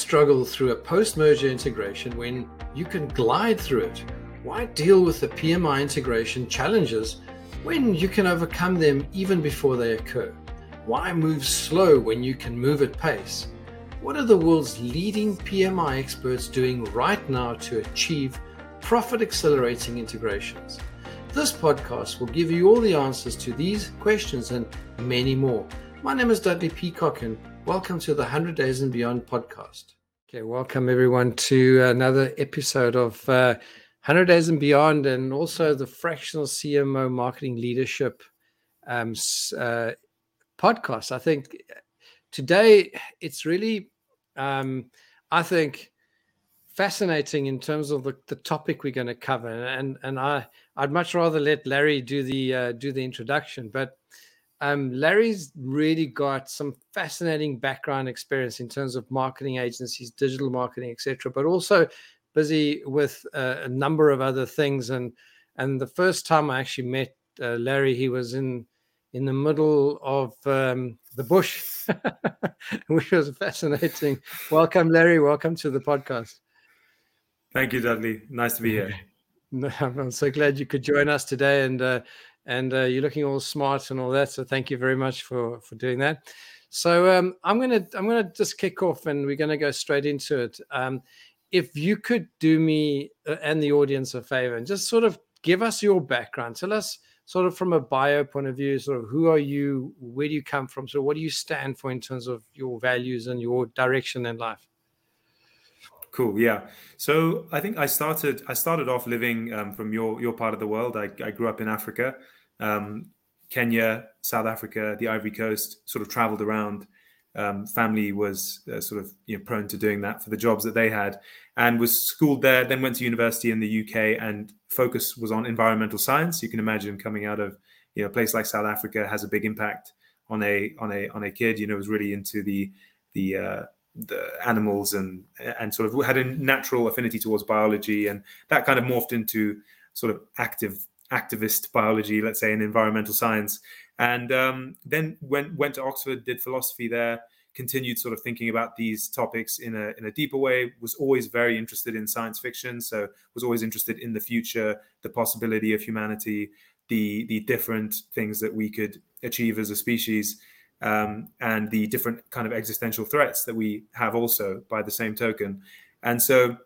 Struggle through a post merger integration when you can glide through it? Why deal with the PMI integration challenges when you can overcome them even before they occur? Why move slow when you can move at pace? What are the world's leading PMI experts doing right now to achieve profit accelerating integrations? This podcast will give you all the answers to these questions and many more. My name is Dudley Peacock, and welcome to the 100 Days and Beyond podcast. Okay, welcome everyone to another episode of uh, 100 Days and Beyond, and also the Fractional CMO Marketing Leadership um, uh, podcast. I think today it's really, um, I think, fascinating in terms of the, the topic we're going to cover, and and I I'd much rather let Larry do the uh, do the introduction, but um, Larry's really got some fascinating background experience in terms of marketing agencies, digital marketing, etc. But also busy with uh, a number of other things. And and the first time I actually met uh, Larry, he was in in the middle of um, the bush, which was fascinating. Welcome, Larry. Welcome to the podcast. Thank you, Dudley. Nice to be here. I'm so glad you could join us today, and uh, and uh, you're looking all smart and all that. So thank you very much for for doing that. So um, I'm gonna I'm gonna just kick off, and we're gonna go straight into it. Um, if you could do me uh, and the audience a favor and just sort of give us your background, tell us sort of from a bio point of view, sort of who are you, where do you come from, so what do you stand for in terms of your values and your direction in life. Cool. Yeah. So I think I started I started off living um, from your your part of the world. I, I grew up in Africa, um, Kenya, South Africa, the Ivory Coast. Sort of traveled around. Um, family was uh, sort of you know, prone to doing that for the jobs that they had, and was schooled there. Then went to university in the UK, and focus was on environmental science. You can imagine coming out of you know a place like South Africa has a big impact on a on a on a kid. You know, was really into the the uh, the animals and and sort of had a natural affinity towards biology and that kind of morphed into sort of active activist biology let's say in environmental science and um, then went went to oxford did philosophy there continued sort of thinking about these topics in a in a deeper way was always very interested in science fiction so was always interested in the future the possibility of humanity the the different things that we could achieve as a species um, and the different kind of existential threats that we have also by the same token. And so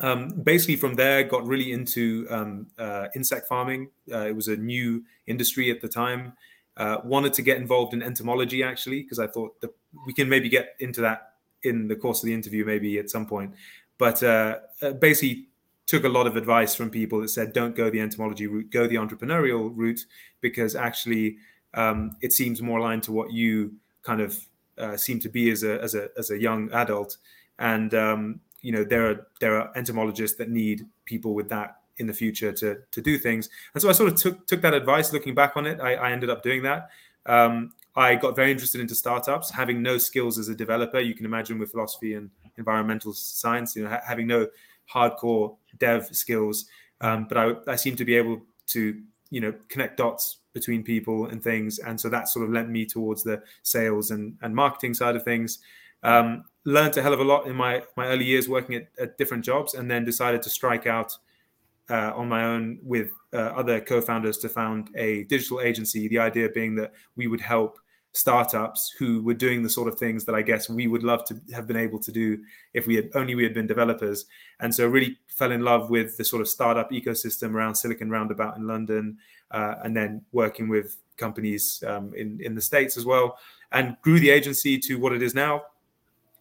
um, basically from there got really into um, uh, insect farming. Uh, it was a new industry at the time. Uh, wanted to get involved in entomology actually because I thought that we can maybe get into that in the course of the interview maybe at some point. But uh, uh, basically took a lot of advice from people that said don't go the entomology route, go the entrepreneurial route because actually um, it seems more aligned to what you kind of uh, seem to be as a as a as a young adult. And um, you know there are there are entomologists that need people with that in the future to to do things. And so I sort of took took that advice. Looking back on it, I, I ended up doing that. Um, I got very interested into startups, having no skills as a developer. You can imagine with philosophy and environmental science, you know, ha- having no hardcore dev skills. Um, but I, I seem to be able to, you know, connect dots between people and things. And so that sort of lent me towards the sales and, and marketing side of things. Um, learned a hell of a lot in my, my early years working at, at different jobs and then decided to strike out uh, on my own with uh, other co-founders to found a digital agency. The idea being that we would help startups who were doing the sort of things that I guess we would love to have been able to do if we had only we had been developers. And so really fell in love with the sort of startup ecosystem around Silicon Roundabout in London, uh, and then working with companies um, in in the states as well, and grew the agency to what it is now,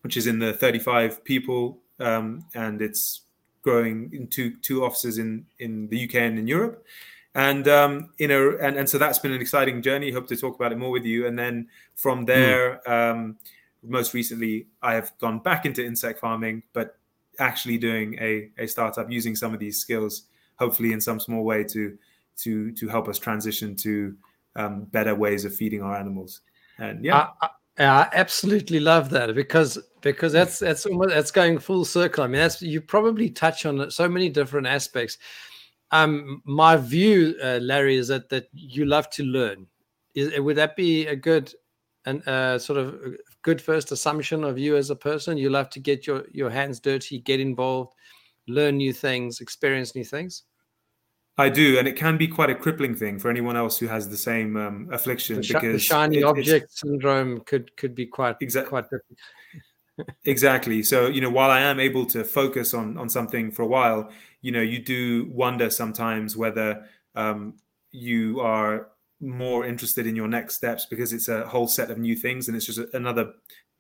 which is in the 35 people, um, and it's growing into two offices in in the UK and in Europe. And um, you know, and, and so that's been an exciting journey. Hope to talk about it more with you. And then from hmm. there, mm. most recently, I have gone back into insect farming, but actually doing a, a startup using some of these skills, hopefully in some small way to to to help us transition to um, better ways of feeding our animals. And yeah. I, I, I absolutely love that because because that's that's almost that's going full circle. I mean, that's you probably touch on so many different aspects. Um, my view, uh, Larry, is that that you love to learn. Is, would that be a good and uh, sort of good first assumption of you as a person? You love to get your your hands dirty, get involved, learn new things, experience new things. I do, and it can be quite a crippling thing for anyone else who has the same um, affliction. The, sh- because the shiny it, object syndrome could could be quite exa- quite different. Exactly. So you know, while I am able to focus on on something for a while, you know, you do wonder sometimes whether um, you are more interested in your next steps because it's a whole set of new things and it's just another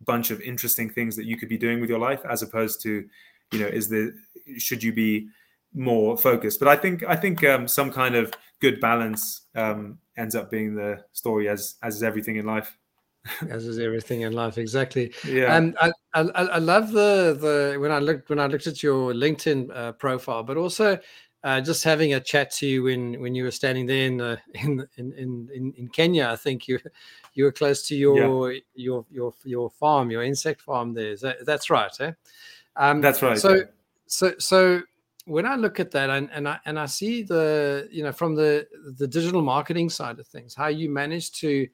bunch of interesting things that you could be doing with your life as opposed to you know is the should you be more focused but i think i think um, some kind of good balance um, ends up being the story as as is everything in life as is everything in life exactly yeah and I, I i love the the when i looked when i looked at your linkedin uh, profile but also uh, just having a chat to you when when you were standing there in uh, in, in in in Kenya. I think you you were close to your yeah. your your your farm, your insect farm. There, that, that's right, eh? Um, that's right. So so so when I look at that and, and I and I see the you know from the the digital marketing side of things, how you managed to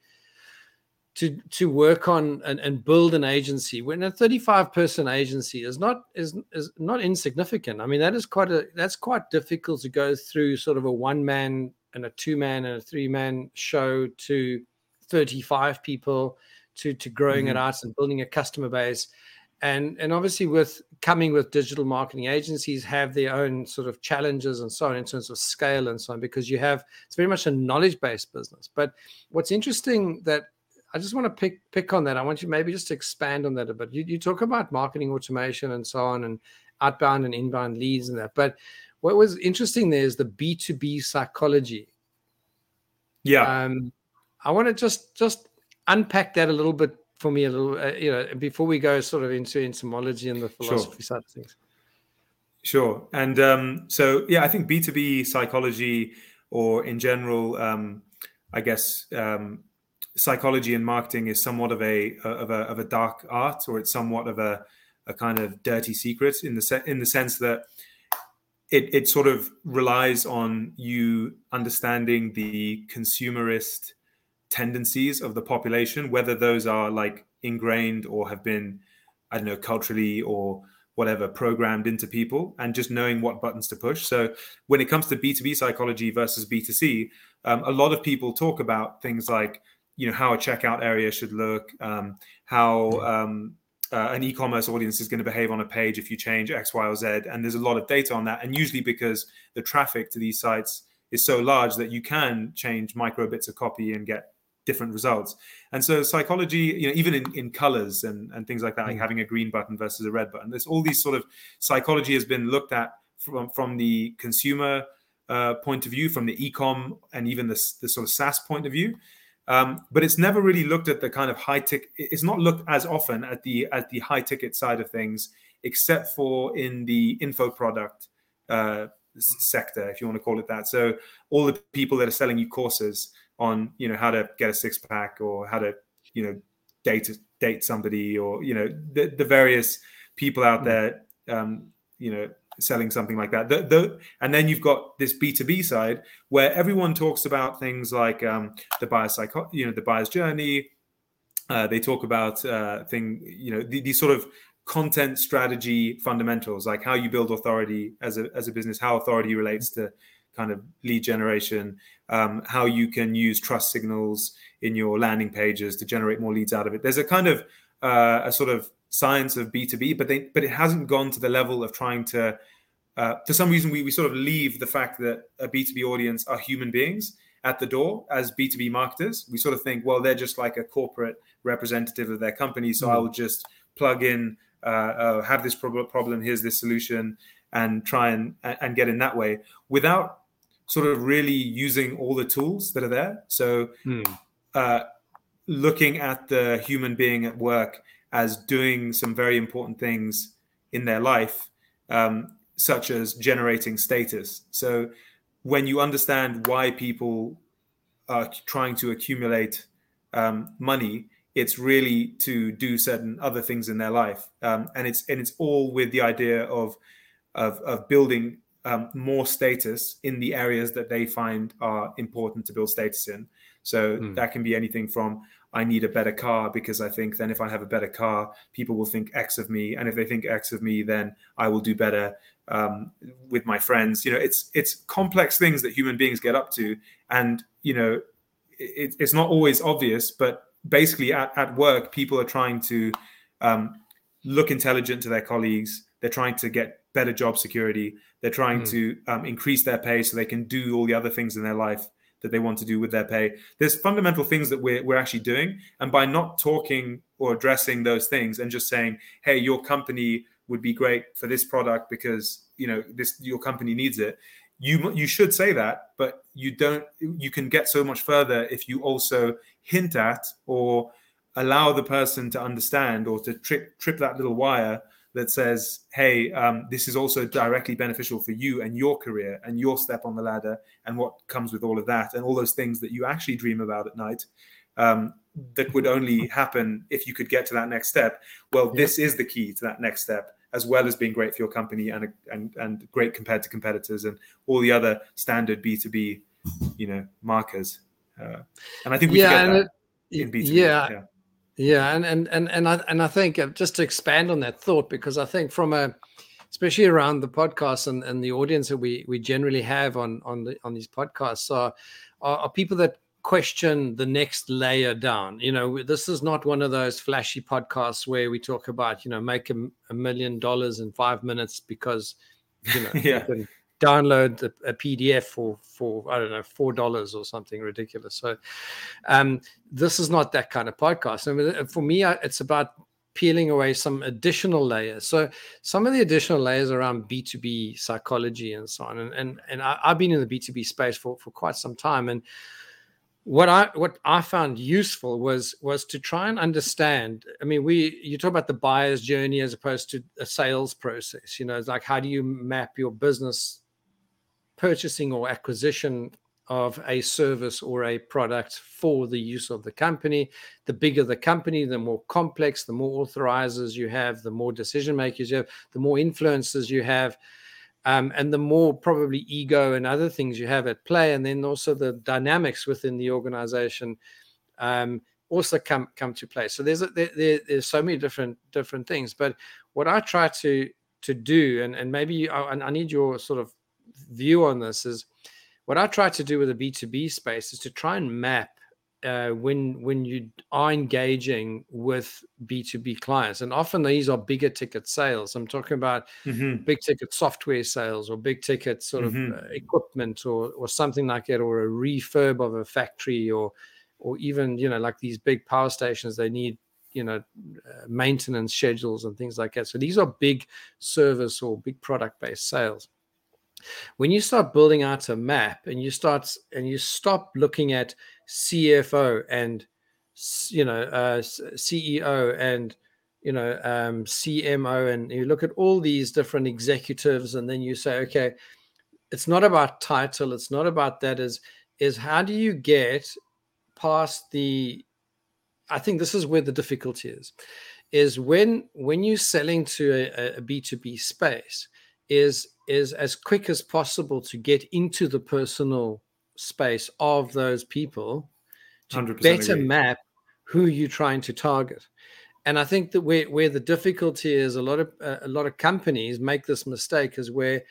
to to work on and, and build an agency when a 35 person agency is not is is not insignificant. I mean that is quite a that's quite difficult to go through sort of a one man and a two man and a three man show to 35 people to to growing mm-hmm. it out and building a customer base. And and obviously with coming with digital marketing agencies have their own sort of challenges and so on in terms of scale and so on because you have it's very much a knowledge based business. But what's interesting that I just want to pick pick on that. I want you maybe just to expand on that a bit. You, you talk about marketing automation and so on, and outbound and inbound leads and that. But what was interesting there is the B two B psychology. Yeah. Um, I want to just just unpack that a little bit for me a little, uh, you know, before we go sort of into entomology and the philosophy sure. side of things. Sure. And um, so, yeah, I think B two B psychology, or in general, um, I guess um, psychology and marketing is somewhat of a of a of a dark art, or it's somewhat of a a kind of dirty secret in the se- in the sense that it it sort of relies on you understanding the consumerist tendencies of the population, whether those are like ingrained or have been, I don't know, culturally or whatever programmed into people and just knowing what buttons to push. So when it comes to B2B psychology versus B2C, um, a lot of people talk about things like you know how a checkout area should look, um, how um, uh, an e-commerce audience is going to behave on a page if you change X, Y, or Z. And there's a lot of data on that. And usually because the traffic to these sites is so large that you can change micro bits of copy and get different results. And so psychology, you know, even in, in colors and, and things like that, like having a green button versus a red button, there's all these sort of psychology has been looked at from, from the consumer uh, point of view, from the e-com and even the, the sort of SaaS point of view. Um, but it's never really looked at the kind of high ticket. It's not looked as often at the at the high ticket side of things, except for in the info product uh, sector, if you want to call it that. So all the people that are selling you courses on, you know, how to get a six pack or how to, you know, date date somebody or you know the, the various people out hmm. there, um, you know, selling something like that. The, the, and then you've got this B2B side where everyone talks about things like um, the buyer's psycho, you know, the buyer's journey. Uh, they talk about uh, thing, you know, these sort of content strategy fundamentals, like how you build authority as a as a business, how authority relates to kind of lead generation, um, how you can use trust signals in your landing pages to generate more leads out of it. There's a kind of uh, a sort of science of B2B, but they but it hasn't gone to the level of trying to uh, for some reason we, we sort of leave the fact that a B2B audience are human beings at the door as B2B marketers. We sort of think, well, they're just like a corporate representative of their company. So mm. I'll just plug in, uh, uh, have this problem, here's this solution, and try and, and get in that way without sort of really using all the tools that are there. So mm. uh, looking at the human being at work as doing some very important things in their life, um, such as generating status. So when you understand why people are trying to accumulate um, money, it's really to do certain other things in their life, um, and it's and it's all with the idea of of, of building um, more status in the areas that they find are important to build status in. So mm. that can be anything from I need a better car because I think then if I have a better car, people will think X of me, and if they think X of me, then I will do better um, with my friends. You know, it's it's complex things that human beings get up to, and you know, it, it's not always obvious. But basically, at, at work, people are trying to um, look intelligent to their colleagues. They're trying to get better job security. They're trying mm. to um, increase their pay so they can do all the other things in their life that they want to do with their pay. There's fundamental things that we're, we're actually doing. And by not talking or addressing those things and just saying, hey, your company would be great for this product because you know this your company needs it you you should say that but you don't you can get so much further if you also hint at or allow the person to understand or to trip trip that little wire that says, hey, um, this is also directly beneficial for you and your career and your step on the ladder and what comes with all of that and all those things that you actually dream about at night um, that would only happen if you could get to that next step. Well, yeah. this is the key to that next step, as well as being great for your company and, and, and great compared to competitors and all the other standard B2B, you know, markers. Uh, and I think we yeah, forget that it, in B2B. yeah. yeah yeah, and and and and I and I think uh, just to expand on that thought, because I think from a especially around the podcast and, and the audience that we we generally have on on the on these podcasts are, are, are people that question the next layer down. You know, this is not one of those flashy podcasts where we talk about you know make a, a million dollars in five minutes because you know yeah. you can download a, PDF for for I don't know four dollars or something ridiculous. So, um, this is not that kind of podcast. I mean, for me, it's about peeling away some additional layers. So, some of the additional layers around B two B psychology and so on. And and and I, have been in the B two B space for for quite some time and what I what I found useful was was to try and understand. I mean, we you talk about the buyer's journey as opposed to a sales process. You know, it's like how do you map your business purchasing or acquisition of a service or a product for the use of the company. The bigger the company, the more complex, the more authorizers you have, the more decision makers you have, the more influences you have, um, and the more probably ego and other things you have at play. And then also the dynamics within the organization um, also come come to play. So there's a, there, there, there's so many different different things. But what I try to to do, and and maybe I, I need your sort of view on this is what I try to do with the B2B space is to try and map uh, when when you are engaging with B2B clients, and often these are bigger ticket sales. I'm talking about mm-hmm. big ticket software sales or big ticket sort mm-hmm. of uh, equipment or or something like that, or a refurb of a factory, or or even you know like these big power stations. They need you know uh, maintenance schedules and things like that. So these are big service or big product based sales when you start building out a map and you start and you stop looking at cfo and you know uh, ceo and you know um, cmo and you look at all these different executives and then you say okay it's not about title it's not about that is is how do you get past the i think this is where the difficulty is is when when you're selling to a a b2b space is is as quick as possible to get into the personal space of those people to better agree. map who you're trying to target. And I think that where, where the difficulty is, a lot of uh, a lot of companies make this mistake is where,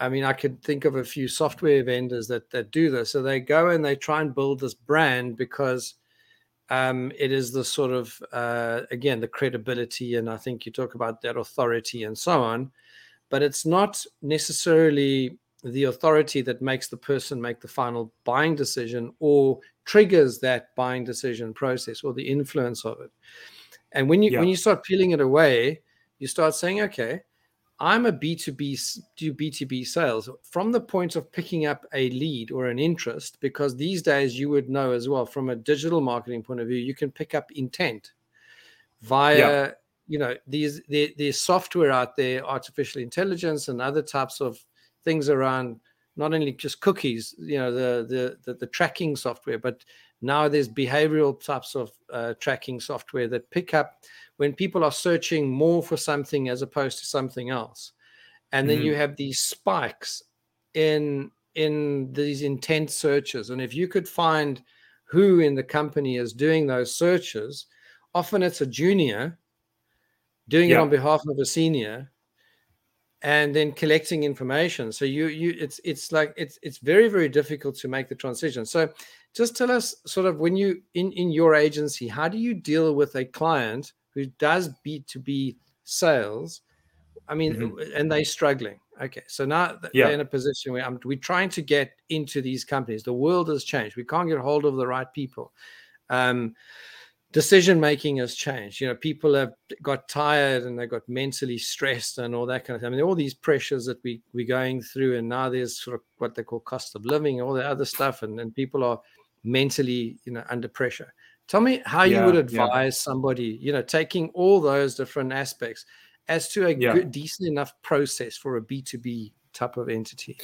I mean, I could think of a few software vendors that that do this. So they go and they try and build this brand because um, it is the sort of uh, again the credibility, and I think you talk about that authority and so on but it's not necessarily the authority that makes the person make the final buying decision or triggers that buying decision process or the influence of it. And when you yeah. when you start peeling it away, you start saying, okay, I'm a B2B do B2B sales from the point of picking up a lead or an interest, because these days you would know as well from a digital marketing point of view, you can pick up intent via yeah you know these the, there's software out there artificial intelligence and other types of things around not only just cookies you know the the the, the tracking software but now there's behavioral types of uh, tracking software that pick up when people are searching more for something as opposed to something else and then mm-hmm. you have these spikes in in these intense searches and if you could find who in the company is doing those searches. Often it's a junior doing yeah. it on behalf of a senior and then collecting information. So you you it's it's like it's it's very very difficult to make the transition. So just tell us sort of when you in in your agency how do you deal with a client who does b2b sales? I mean mm-hmm. and they're struggling. Okay. So now yeah. they're in a position where I'm, we're trying to get into these companies. The world has changed. We can't get hold of the right people. Um decision making has changed. You know, people have got tired and they got mentally stressed and all that kind of thing. I mean, all these pressures that we we're going through, and now there's sort of what they call cost of living, all the other stuff, and, and people are mentally, you know, under pressure. Tell me how yeah, you would advise yeah. somebody, you know, taking all those different aspects as to a yeah. good, decent enough process for a B2B type of entity.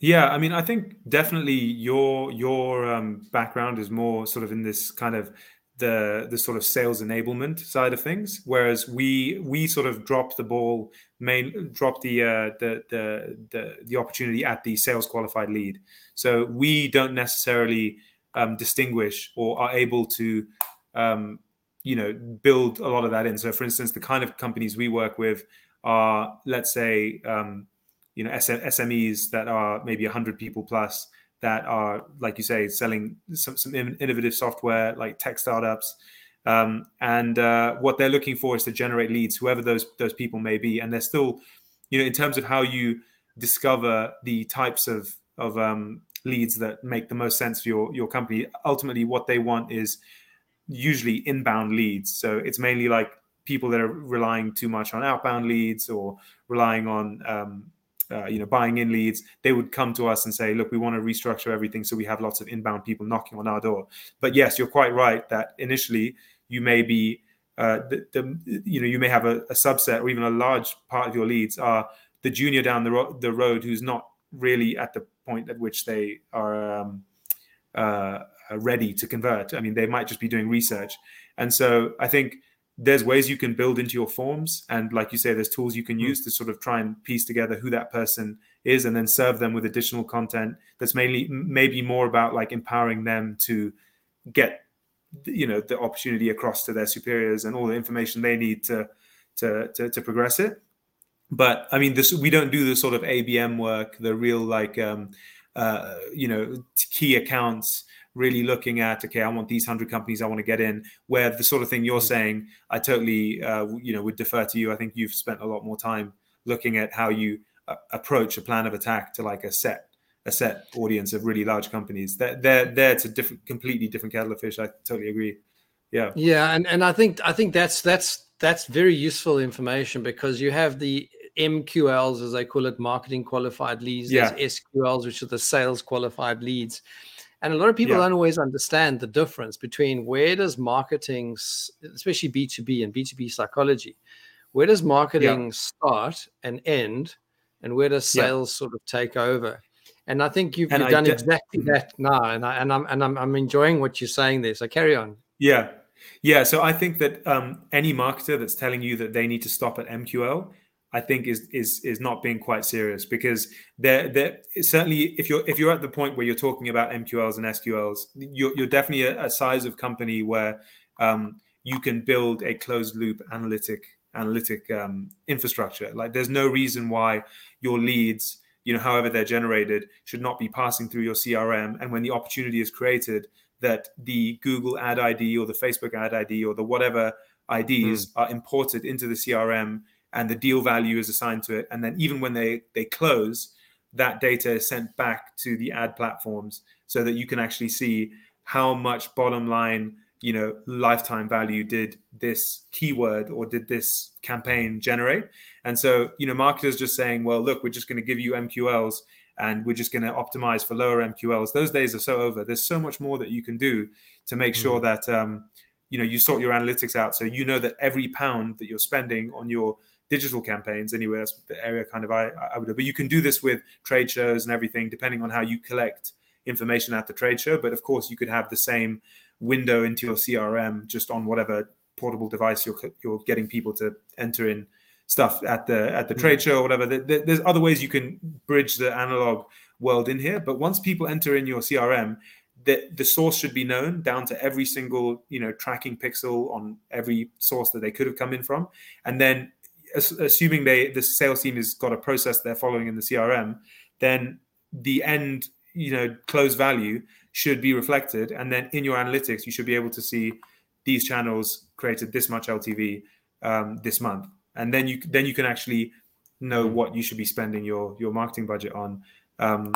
Yeah, I mean, I think definitely your your um, background is more sort of in this kind of the the sort of sales enablement side of things whereas we we sort of drop the ball main drop the uh, the, the the the opportunity at the sales qualified lead. So we don't necessarily um, distinguish or are able to um, you know build a lot of that in. So for instance the kind of companies we work with are let's say um, you know SMEs that are maybe 100 people plus that are, like you say, selling some, some innovative software like tech startups. Um, and uh, what they're looking for is to generate leads, whoever those those people may be. And they're still, you know, in terms of how you discover the types of of um, leads that make the most sense for your your company. Ultimately, what they want is usually inbound leads. So it's mainly like people that are relying too much on outbound leads or relying on um, uh, you know buying in leads they would come to us and say look we want to restructure everything so we have lots of inbound people knocking on our door. But yes you're quite right that initially you may be uh, the, the, you know you may have a, a, subset or even a large part of your leads are the junior down the, ro- the road who's not really at the point at which they are um, uh, ready to convert. I mean they might just be doing research. And so i think there's ways you can build into your forms. And like you say there's tools you can hmm. use to sort of try and piece together who that person is and then serve them with additional content that's mainly maybe more about like empowering them to get you know the opportunity across to their superiors and all the information they need to to to, to progress it. But i mean this we don't do the sort of abm work the real like um uh you know key accounts really looking at okay i want these 100 companies i want to get in where the sort of thing you're mm. saying i totally uh, you know would defer to you i think you've spent a lot more time looking at how you uh, approach a plan of attack to like a set a set audience of really large companies they're they're, they're it's a different completely different kettle of fish i totally agree yeah yeah and and i think i think that's that's that's very useful information because you have the MQLs, as they call it, marketing qualified leads. Yeah. There's SQLs, which are the sales qualified leads. And a lot of people yeah. don't always understand the difference between where does marketing, especially B2B and B2B psychology, where does marketing yeah. start and end, and where does sales yeah. sort of take over? And I think you've, you've done de- exactly that now, and I and I'm and I'm, I'm enjoying what you're saying there. So carry on. Yeah, yeah. So I think that um, any marketer that's telling you that they need to stop at MQL I think is is is not being quite serious because there there certainly if you're if you're at the point where you're talking about MQLs and SQLs, you're, you're definitely a, a size of company where um, you can build a closed loop analytic analytic um, infrastructure. Like there's no reason why your leads, you know, however they're generated, should not be passing through your CRM. And when the opportunity is created, that the Google Ad ID or the Facebook Ad ID or the whatever IDs mm. are imported into the CRM and the deal value is assigned to it. And then even when they they close, that data is sent back to the ad platforms so that you can actually see how much bottom line you know lifetime value did this keyword or did this campaign generate and so you know marketers just saying well look we're just going to give you mqls and we're just going to optimize for lower mqls those days are so over there's so much more that you can do to make mm-hmm. sure that um, you know you sort your analytics out so you know that every pound that you're spending on your digital campaigns anyway that's the area kind of I, I would but you can do this with trade shows and everything depending on how you collect information at the trade show. But of course you could have the same window into your crm just on whatever portable device you're you're getting people to enter in stuff at the at the mm-hmm. trade show or whatever. There's other ways you can bridge the analog world in here. But once people enter in your crm the the source should be known down to every single you know tracking pixel on every source that they could have come in from, and then assuming they the sales team has got a process they're following in the CRM, then the end you know close value should be reflected, and then in your analytics you should be able to see these channels created this much LTV um, this month, and then you then you can actually know what you should be spending your your marketing budget on. Um,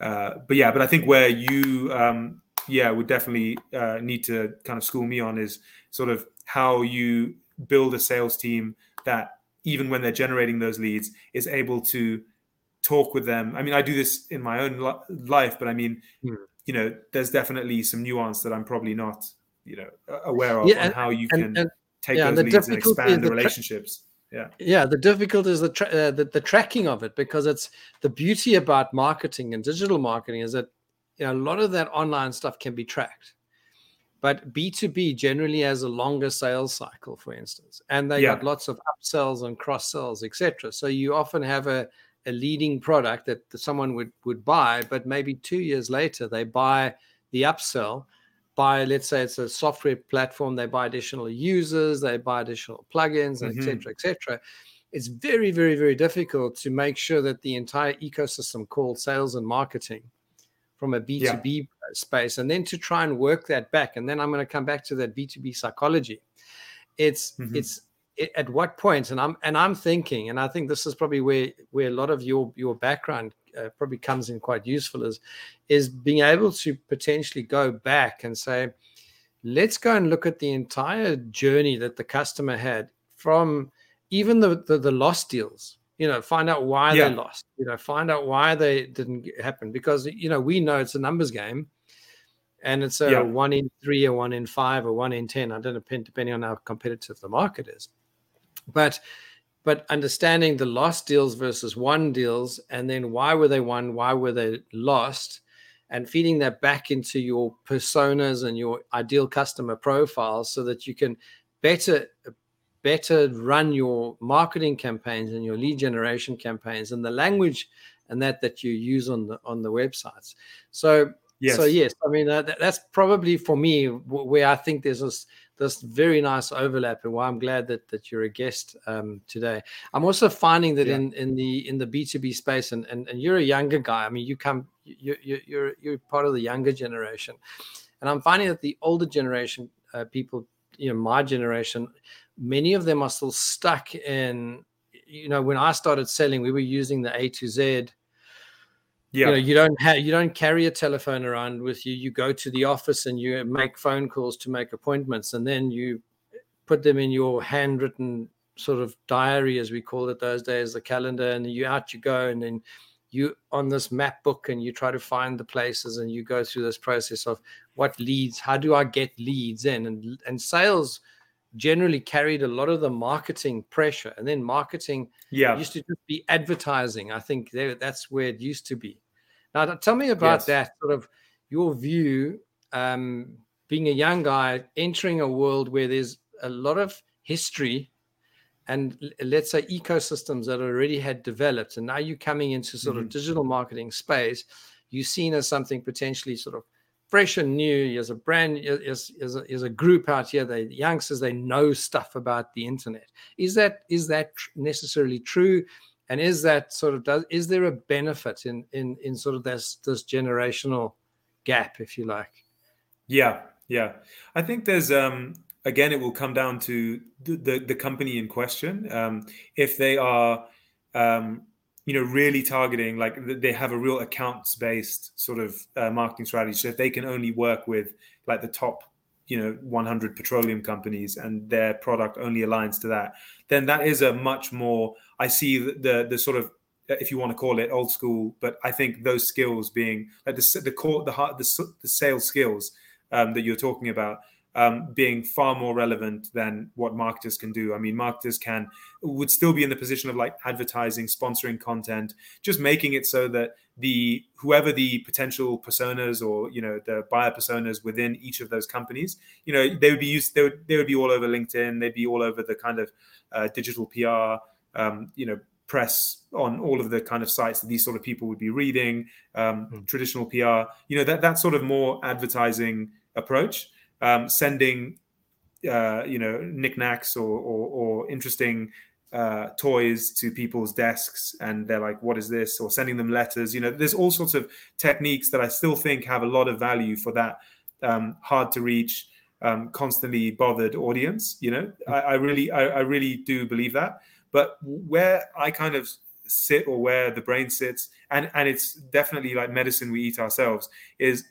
uh, but yeah, but I think where you um, yeah would definitely uh, need to kind of school me on is sort of how you build a sales team that even when they're generating those leads is able to talk with them. I mean, I do this in my own life, but I mean, hmm. you know, there's definitely some nuance that I'm probably not you know aware of yeah, and, how you can and, and, take yeah, those leads and expand the, the relationships. yeah, yeah. The difficulty is the, tra- uh, the the tracking of it because it's the beauty about marketing and digital marketing is that you know, a lot of that online stuff can be tracked. But B2B generally has a longer sales cycle, for instance, and they yeah. got lots of upsells and cross sells, etc. So you often have a, a leading product that someone would, would buy, but maybe two years later they buy the upsell buy, let's say it's a software platform, they buy additional users, they buy additional plugins, mm-hmm. et cetera, et cetera. It's very, very, very difficult to make sure that the entire ecosystem called sales and marketing from a B2B yeah. space, and then to try and work that back. And then I'm going to come back to that B2B psychology. It's mm-hmm. it's it, at what point, and I'm and I'm thinking, and I think this is probably where where a lot of your your background uh, probably comes in quite useful is is being able to potentially go back and say let's go and look at the entire journey that the customer had from even the the, the lost deals you know find out why yeah. they lost you know find out why they didn't happen because you know we know it's a numbers game and it's a yeah. one in three or one in five or one in ten i don't know depending on how competitive the market is but but understanding the lost deals versus won deals and then why were they won why were they lost and feeding that back into your personas and your ideal customer profiles so that you can better better run your marketing campaigns and your lead generation campaigns and the language and that that you use on the on the websites so yes. so yes i mean uh, that, that's probably for me where i think there's this this very nice overlap and why I'm glad that that you're a guest um, today. I'm also finding that yeah. in in the in the B2B space and, and and you're a younger guy. I mean, you come you're you're you're part of the younger generation, and I'm finding that the older generation uh, people, you know, my generation, many of them are still stuck in. You know, when I started selling, we were using the A to Z yeah. You know, you don't have you don't carry a telephone around with you. You go to the office and you make phone calls to make appointments, and then you put them in your handwritten sort of diary, as we call it those days, the calendar, and you out you go, and then you on this map book and you try to find the places and you go through this process of what leads, how do I get leads in, and and sales generally carried a lot of the marketing pressure and then marketing yeah used to just be advertising i think that's where it used to be now, tell me about yes. that sort of your view, um, being a young guy entering a world where there's a lot of history and let's say ecosystems that already had developed, and now you're coming into sort mm-hmm. of digital marketing space. You're seen as something potentially sort of fresh and new. As a brand, as, a, as a group out here, the youngsters they know stuff about the internet. Is that is that necessarily true? and is that sort of does is there a benefit in in in sort of this this generational gap if you like yeah yeah i think there's um again it will come down to the the, the company in question um if they are um you know really targeting like they have a real accounts based sort of uh, marketing strategy. So if they can only work with like the top you know 100 petroleum companies and their product only aligns to that then that is a much more i see the the, the sort of if you want to call it old school but i think those skills being like the the core the heart the, the sales skills um, that you're talking about um, being far more relevant than what marketers can do. I mean, marketers can would still be in the position of like advertising, sponsoring content, just making it so that the whoever the potential personas or you know the buyer personas within each of those companies, you know, they would be used. They would they would be all over LinkedIn. They'd be all over the kind of uh, digital PR. Um, you know, press on all of the kind of sites that these sort of people would be reading, um, mm. traditional PR, you know, that that sort of more advertising approach, um, sending, uh, you know, knickknacks or, or, or interesting uh, toys to people's desks, and they're like, "What is this?" Or sending them letters. You know, there's all sorts of techniques that I still think have a lot of value for that um, hard to reach, um, constantly bothered audience. You know, I, I really, I, I really do believe that. But where I kind of sit or where the brain sits, and and it's definitely like medicine we eat ourselves, is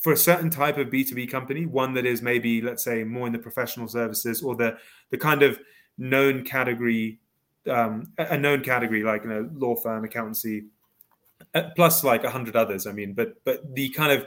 for a certain type of B2B company, one that is maybe, let's say, more in the professional services or the the kind of known category, um, a known category like you know law firm, accountancy, uh, plus like a hundred others. I mean, but but the kind of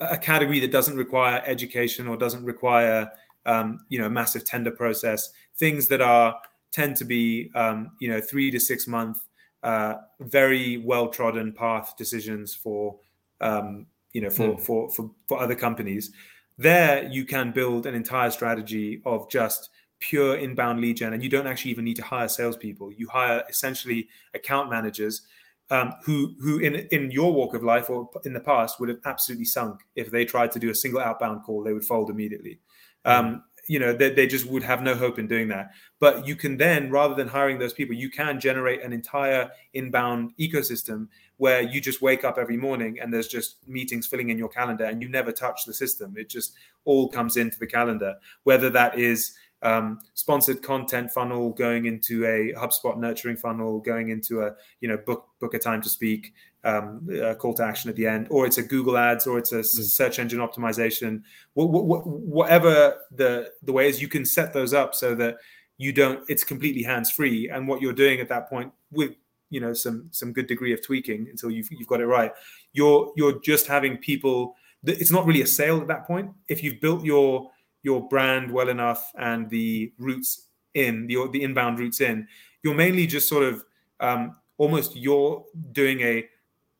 a category that doesn't require education or doesn't require um, you know massive tender process, things that are tend to be um, you know three to six month uh, very well trodden path decisions for um, you know for, mm. for for for other companies there you can build an entire strategy of just pure inbound lead gen and you don't actually even need to hire salespeople you hire essentially account managers um, who who in in your walk of life or in the past would have absolutely sunk if they tried to do a single outbound call they would fold immediately hmm. um, you know they, they just would have no hope in doing that. But you can then rather than hiring those people you can generate an entire inbound ecosystem where you just wake up every morning and there's just meetings filling in your calendar and you never touch the system. It just all comes into the calendar. Whether that is um, sponsored content funnel going into a HubSpot nurturing funnel, going into a you know book book a time to speak, um, a call to action at the end, or it's a Google Ads, or it's a mm. search engine optimization. whatever the the way is, you can set those up so that you don't. It's completely hands free, and what you're doing at that point with you know some some good degree of tweaking until you've you've got it right. You're you're just having people. It's not really a sale at that point. If you've built your your brand well enough and the routes in the the inbound routes in, you're mainly just sort of um, almost you're doing a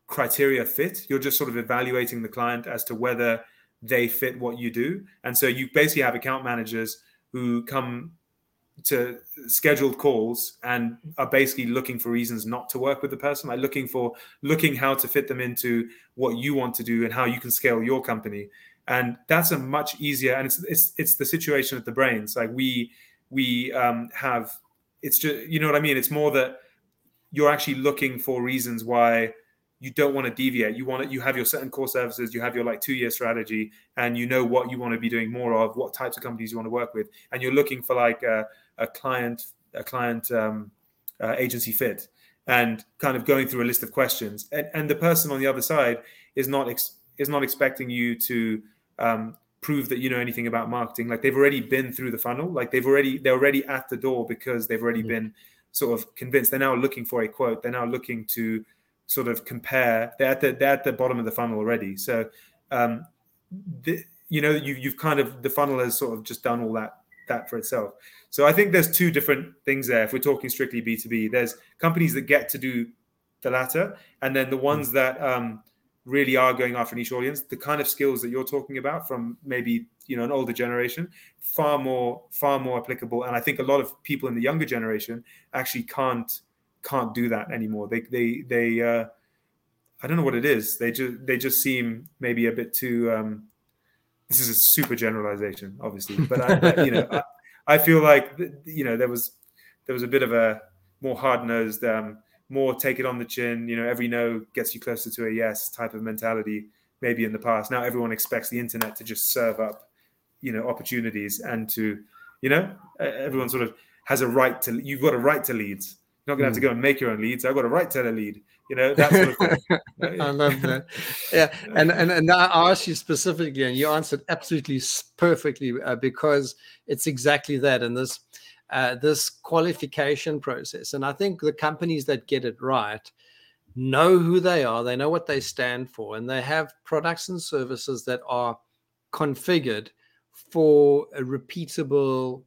criteria fit. You're just sort of evaluating the client as to whether they fit what you do. And so you basically have account managers who come to scheduled calls and are basically looking for reasons not to work with the person, like looking for looking how to fit them into what you want to do and how you can scale your company. And that's a much easier and it's it's it's the situation at the brains. Like we we um, have it's just you know what I mean. It's more that you're actually looking for reasons why you don't want to deviate. You want to, you have your certain core services, you have your like two year strategy, and you know what you want to be doing more of, what types of companies you want to work with, and you're looking for like a, a client a client um, uh, agency fit, and kind of going through a list of questions, and, and the person on the other side is not ex- is not expecting you to um, prove that you know anything about marketing. Like they've already been through the funnel, like they've already they're already at the door because they've already mm-hmm. been sort of convinced. They're now looking for a quote. They're now looking to sort of compare. They're at the they're at the bottom of the funnel already. So, um, the, you know, you you've kind of the funnel has sort of just done all that that for itself. So I think there's two different things there. If we're talking strictly B two B, there's companies that get to do the latter, and then the ones that um, really are going after niche audience. The kind of skills that you're talking about from maybe you know an older generation, far more far more applicable. And I think a lot of people in the younger generation actually can't can't do that anymore. They they they uh, I don't know what it is. They just they just seem maybe a bit too. Um, this is a super generalization, obviously, but I, you know I, I, feel like you know there was there was a bit of a more hard nosed, um, more take it on the chin. You know, every no gets you closer to a yes type of mentality. Maybe in the past, now everyone expects the internet to just serve up, you know, opportunities and to, you know, everyone sort of has a right to. You've got a right to leads not going to have to hmm. go and make your own leads. I've got a right to a lead. You know that sort of thing. I love that. Yeah, and and and I asked you specifically, and you answered absolutely perfectly uh, because it's exactly that. And this uh, this qualification process, and I think the companies that get it right know who they are, they know what they stand for, and they have products and services that are configured for a repeatable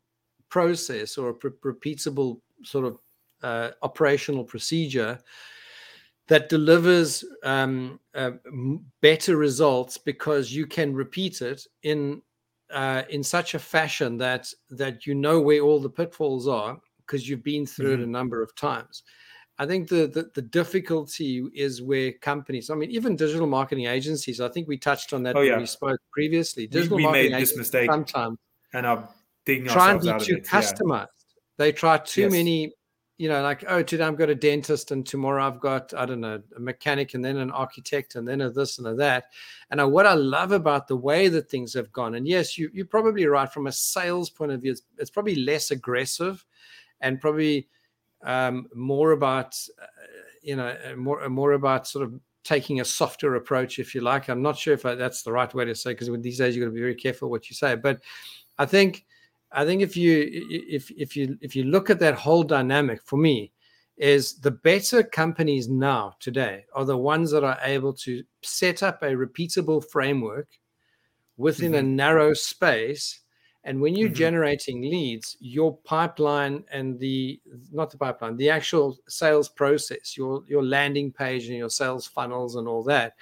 process or a repeatable sort of uh, operational procedure that delivers um, uh, better results because you can repeat it in uh, in such a fashion that that you know where all the pitfalls are because you've been through mm-hmm. it a number of times. I think the, the, the difficulty is where companies. I mean, even digital marketing agencies. I think we touched on that oh, when we spoke previously. Digital we, we made this mistake sometimes and are digging try and be too customized. Yeah. They try too yes. many you know, like, oh, today I've got a dentist and tomorrow I've got, I don't know, a mechanic and then an architect and then a this and a that. And I, what I love about the way that things have gone, and yes, you, you're probably right from a sales point of view, it's, it's probably less aggressive and probably um, more about, uh, you know, uh, more, more about sort of taking a softer approach, if you like. I'm not sure if I, that's the right way to say, because these days you've got to be very careful what you say. But I think, I think if you if if you if you look at that whole dynamic for me, is the better companies now today are the ones that are able to set up a repeatable framework within mm-hmm. a narrow space. And when you're mm-hmm. generating leads, your pipeline and the not the pipeline, the actual sales process, your your landing page and your sales funnels and all that,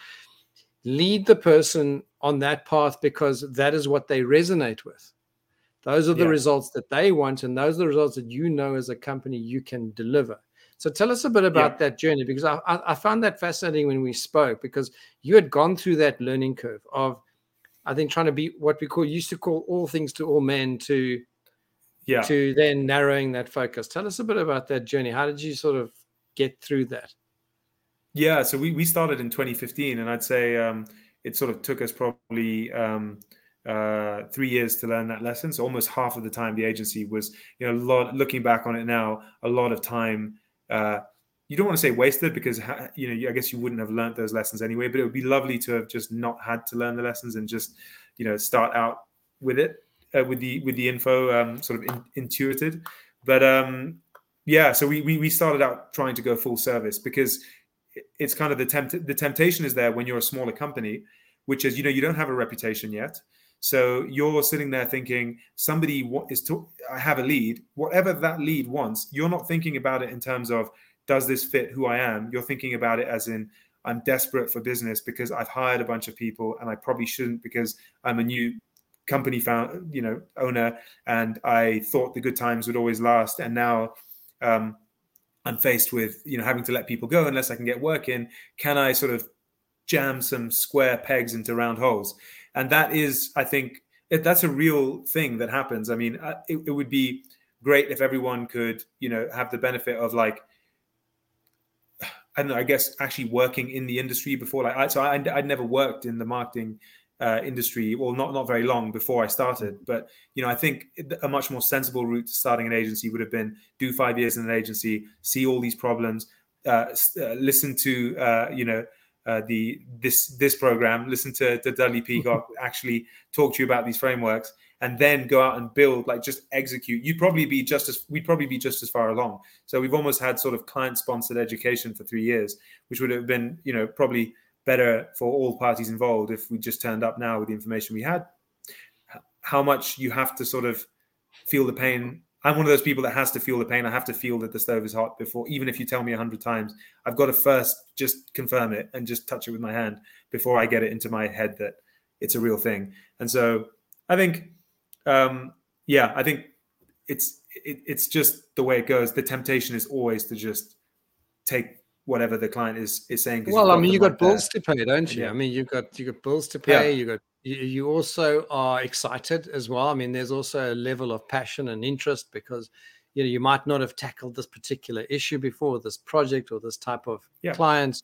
lead the person on that path because that is what they resonate with those are the yeah. results that they want, and those are the results that you know as a company you can deliver. So tell us a bit about yeah. that journey because I, I, found that fascinating when we spoke because you had gone through that learning curve of, I think, trying to be what we call used to call all things to all men to, yeah, to then narrowing that focus. Tell us a bit about that journey. How did you sort of get through that? Yeah, so we we started in 2015, and I'd say um, it sort of took us probably. Um, uh, three years to learn that lesson. So almost half of the time the agency was, you know, lot. Looking back on it now, a lot of time. Uh, you don't want to say wasted because you know I guess you wouldn't have learned those lessons anyway. But it would be lovely to have just not had to learn the lessons and just you know start out with it uh, with the with the info um, sort of in, intuited. But um, yeah, so we, we we started out trying to go full service because it's kind of the tempt the temptation is there when you're a smaller company, which is you know you don't have a reputation yet. So you're sitting there thinking somebody is to I have a lead, whatever that lead wants. You're not thinking about it in terms of does this fit who I am. You're thinking about it as in I'm desperate for business because I've hired a bunch of people and I probably shouldn't because I'm a new company found you know owner and I thought the good times would always last and now um, I'm faced with you know having to let people go unless I can get work in. Can I sort of jam some square pegs into round holes? And that is, I think, it, that's a real thing that happens. I mean, uh, it, it would be great if everyone could, you know, have the benefit of like I don't know, I guess actually working in the industry before. Like, I, so I, I'd never worked in the marketing uh, industry, well, not not very long before I started. But you know, I think a much more sensible route to starting an agency would have been do five years in an agency, see all these problems, uh, uh, listen to uh, you know uh, the this this program, listen to, to Dudley Peacock actually talk to you about these frameworks, and then go out and build, like just execute. You'd probably be just as we'd probably be just as far along. So we've almost had sort of client sponsored education for three years, which would have been you know probably better for all parties involved if we just turned up now with the information we had. How much you have to sort of feel the pain I'm one of those people that has to feel the pain. I have to feel that the stove is hot before, even if you tell me a hundred times, I've got to first just confirm it and just touch it with my hand before I get it into my head that it's a real thing. And so I think, um, yeah, I think it's it, it's just the way it goes. The temptation is always to just take whatever the client is is saying. Well, I mean, you got bills to pay, don't you? Yeah. I mean, you've got you got bills to pay. Yeah. You got you also are excited as well. I mean, there's also a level of passion and interest because you know you might not have tackled this particular issue before, this project or this type of yeah. clients,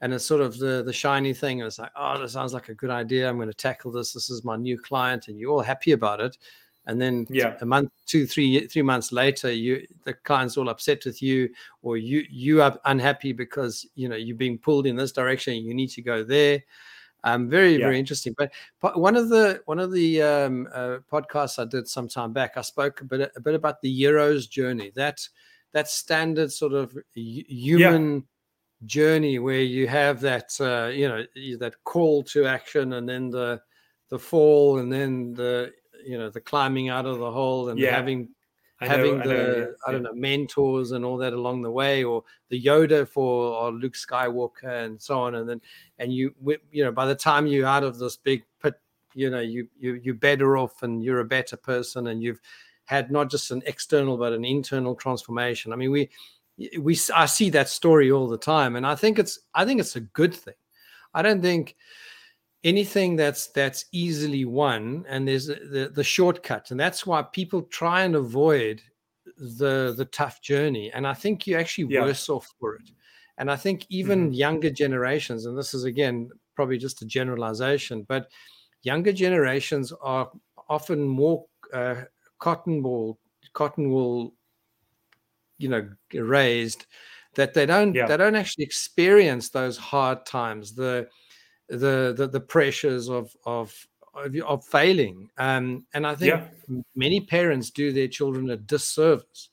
and it's sort of the the shiny thing. It's like, oh, that sounds like a good idea. I'm going to tackle this. This is my new client, and you're all happy about it. And then yeah. a month, two, three, three months later, you the client's all upset with you, or you you are unhappy because you know you're being pulled in this direction. You need to go there um, very yeah. very interesting. But, but, one of the one of the um, uh, podcasts I did some time back, I spoke a bit a bit about the hero's journey. That that standard sort of human yeah. journey where you have that uh, you know that call to action, and then the the fall, and then the you know the climbing out of the hole, and yeah. having I having know, the I, know, yeah, I don't know mentors and all that along the way, or the Yoda for or Luke Skywalker and so on, and then and you you know by the time you're out of this big pit, you know you you you're better off and you're a better person and you've had not just an external but an internal transformation. I mean we we I see that story all the time, and I think it's I think it's a good thing. I don't think anything that's that's easily won, and there's the the shortcut, and that's why people try and avoid the the tough journey. And I think you're actually yeah. worse off for it. And I think even mm-hmm. younger generations, and this is again probably just a generalization, but younger generations are often more uh, cotton wool cotton wool you know raised that they don't yeah. they don't actually experience those hard times the the the, the pressures of of of, failing um, and i think yeah. many parents do their children a disservice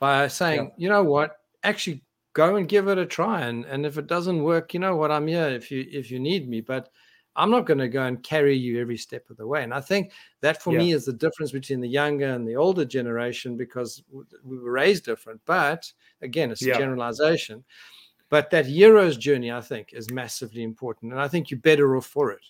by saying yeah. you know what actually go and give it a try and and if it doesn't work you know what i'm here if you if you need me but I'm not going to go and carry you every step of the way. And I think that for yeah. me is the difference between the younger and the older generation because we were raised different. But again, it's a generalization. But that hero's journey, I think, is massively important. And I think you're better off for it.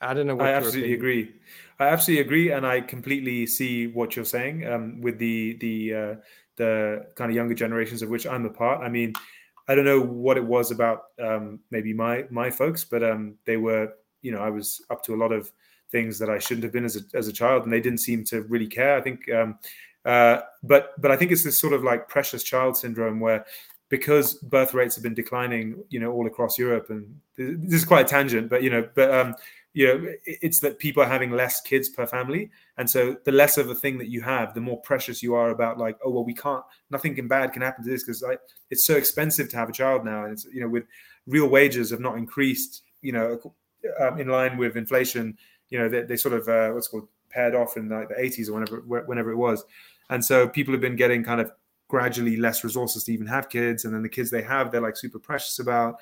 I don't know what I absolutely agree. I absolutely agree, and I completely see what you're saying um, with the the uh, the kind of younger generations of which I'm a part. I mean, I don't know what it was about um, maybe my my folks, but um, they were you know I was up to a lot of things that I shouldn't have been as a as a child, and they didn't seem to really care. I think, um, uh, but but I think it's this sort of like precious child syndrome where because birth rates have been declining, you know, all across Europe, and this is quite a tangent, but you know, but um, you know it's that people are having less kids per family and so the less of a thing that you have the more precious you are about like oh well we can't nothing can bad can happen to this because like it's so expensive to have a child now and it's you know with real wages have not increased you know um, in line with inflation you know they, they sort of uh, what's called paired off in like the 80s or whenever whenever it was and so people have been getting kind of gradually less resources to even have kids and then the kids they have they're like super precious about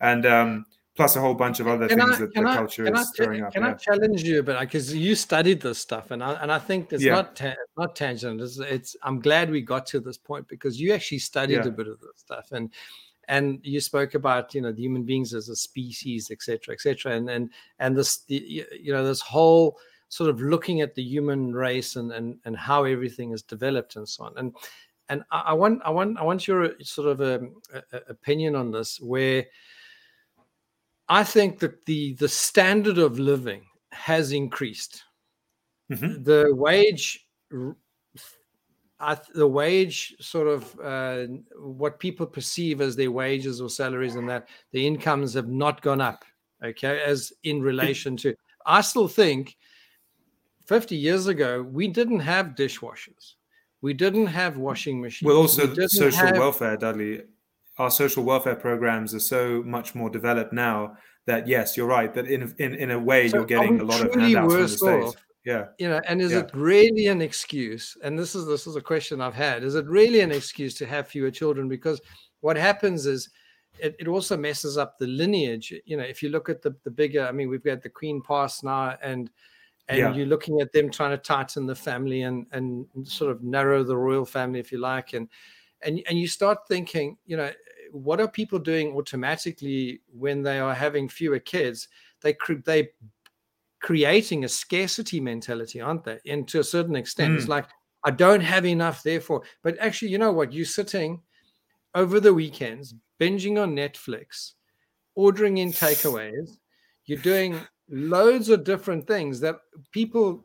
and um plus a whole bunch of other can things I, that the I, culture is throwing up. Can yeah. I challenge you a bit because you studied this stuff, and I and I think it's yeah. not ta- not tangent. It's, it's, I'm glad we got to this point because you actually studied yeah. a bit of this stuff, and and you spoke about you know the human beings as a species, etc., etc., and and and this the, you know this whole sort of looking at the human race and and and how everything is developed and so on, and and I, I want I want I want your sort of um, a, a opinion on this where I think that the the standard of living has increased. Mm-hmm. The wage, the wage, sort of uh, what people perceive as their wages or salaries, and that the incomes have not gone up. Okay, as in relation to, I still think, fifty years ago we didn't have dishwashers, we didn't have washing machines. Well, also we social have, welfare, Dudley our social welfare programs are so much more developed now that yes, you're right. That in in, in a way, so you're getting a lot of handouts from the states. Off? Yeah, you know, and is yeah. it really an excuse? And this is this is a question I've had. Is it really an excuse to have fewer children? Because what happens is it, it also messes up the lineage. You know, if you look at the the bigger, I mean, we've got the Queen pass now, and and yeah. you're looking at them trying to tighten the family and and sort of narrow the royal family, if you like, and and and you start thinking, you know, what are people doing automatically when they are having fewer kids? They they creating a scarcity mentality, aren't they? And to a certain extent, mm. it's like I don't have enough, therefore. But actually, you know what? You're sitting over the weekends, binging on Netflix, ordering in takeaways. You're doing loads of different things that people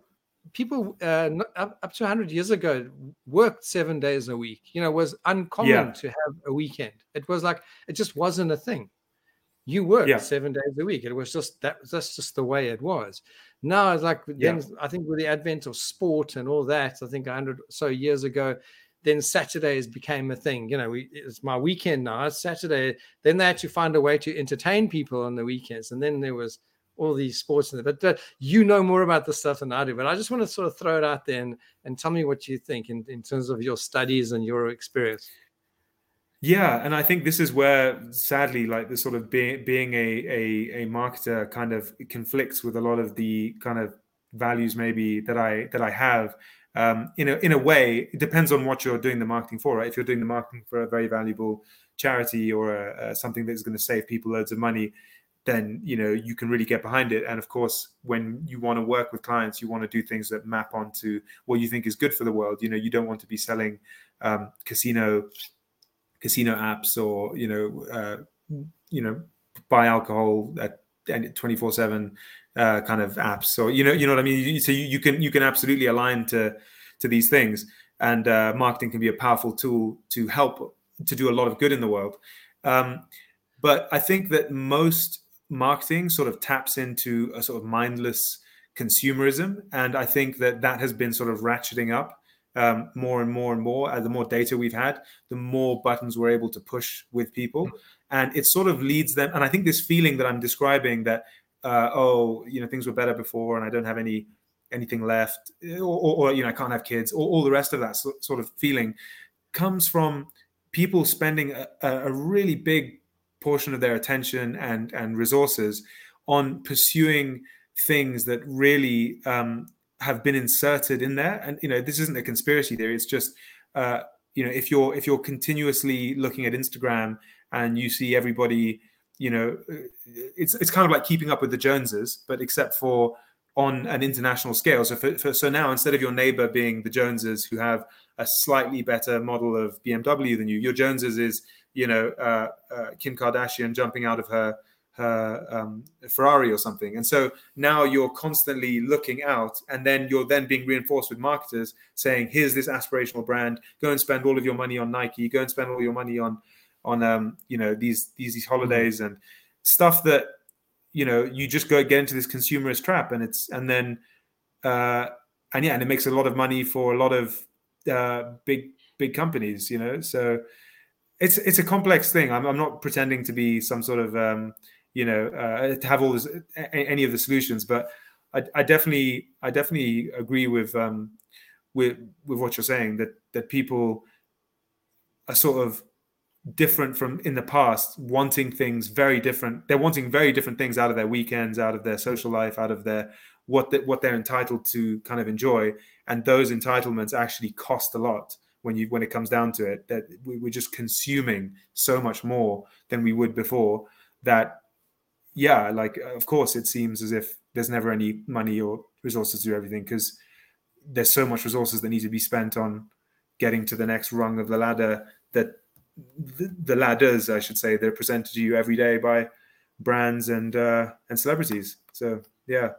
people uh, up, up to 100 years ago worked seven days a week. You know it was uncommon yeah. to have a weekend. It was like it just wasn't a thing. You worked yeah. seven days a week. It was just that that's just the way it was. Now it's like yeah. then i think with the advent of sport and all that i think 100 so years ago then saturdays became a thing. You know we, it's my weekend now it's saturday. Then they had to find a way to entertain people on the weekends. And then there was all these sports and but uh, you know more about this stuff than I do. But I just want to sort of throw it out there and, and tell me what you think in, in terms of your studies and your experience. Yeah, and I think this is where, sadly, like the sort of being being a, a a marketer kind of conflicts with a lot of the kind of values maybe that I that I have. Um, in a in a way, it depends on what you're doing the marketing for. Right? If you're doing the marketing for a very valuable charity or a, a, something that's going to save people loads of money, then you know you can really get behind it. And of course when you want to work with clients you want to do things that map onto what you think is good for the world. You know you don't want to be selling um, casino casino apps or you know uh, you know buy alcohol at 24 7 uh, kind of apps or you know you know what i mean? So you, you can you can absolutely align to to these things. And uh, marketing can be a powerful tool to help to do a lot of good in the world. Um, but i think that most marketing sort of taps into a sort of mindless consumerism and i think that that has been sort of ratcheting up um, more and more and more. As the more data we've had, the more buttons we're able to push with people, and it sort of leads them. And I think this feeling that I'm describing that uh, oh, you know, things were better before, and I don't have any anything left, or, or, or you know, I can't have kids, or all the rest of that sort of feeling comes from people spending a, a really big portion of their attention and and resources on pursuing things that really um, have been inserted in there. And you know, this isn't a conspiracy theory. It's just uh, you know, if you're if you're continuously looking at Instagram and you see everybody, you know, uh, it's it's kind of like keeping up with the Joneses, but except for on an international scale. So for, for, so now instead of your neighbor being the Joneses who have a slightly better model of BMW than you, your Joneses is you know uh, uh, Kim Kardashian jumping out of her her um, Ferrari or something. And so now you're constantly looking out, and then you're then being reinforced with marketers saying, "Here's this aspirational brand. Go and spend all of your money on Nike. Go and spend all your money on on um, you know these these these holidays and stuff that you know you just go get into this consumerist trap, and it's and then uh, and yeah, and it makes a lot of money for a lot of uh, big big companies, you know. So it's it's a complex thing. I'm, I'm not pretending to be some sort of um, you know uh, to have all this any of the solutions but I, I definitely i definitely agree with um with with what you're saying that that people are sort of different from in the past wanting things very different. They're wanting very different things out of their weekends out of their social life out of their what the, what they're entitled to kind of enjoy. And those entitlements actually cost a lot when you when it comes down to it that we, we're just consuming so much more than we would before that yeah, like of course it seems as if there's never any money or resources to do everything because there's so much resources that need to be spent on getting to the next rung of the ladder that the, the ladders, I should say, they're presented to you every day by brands and uh, and celebrities. So yeah.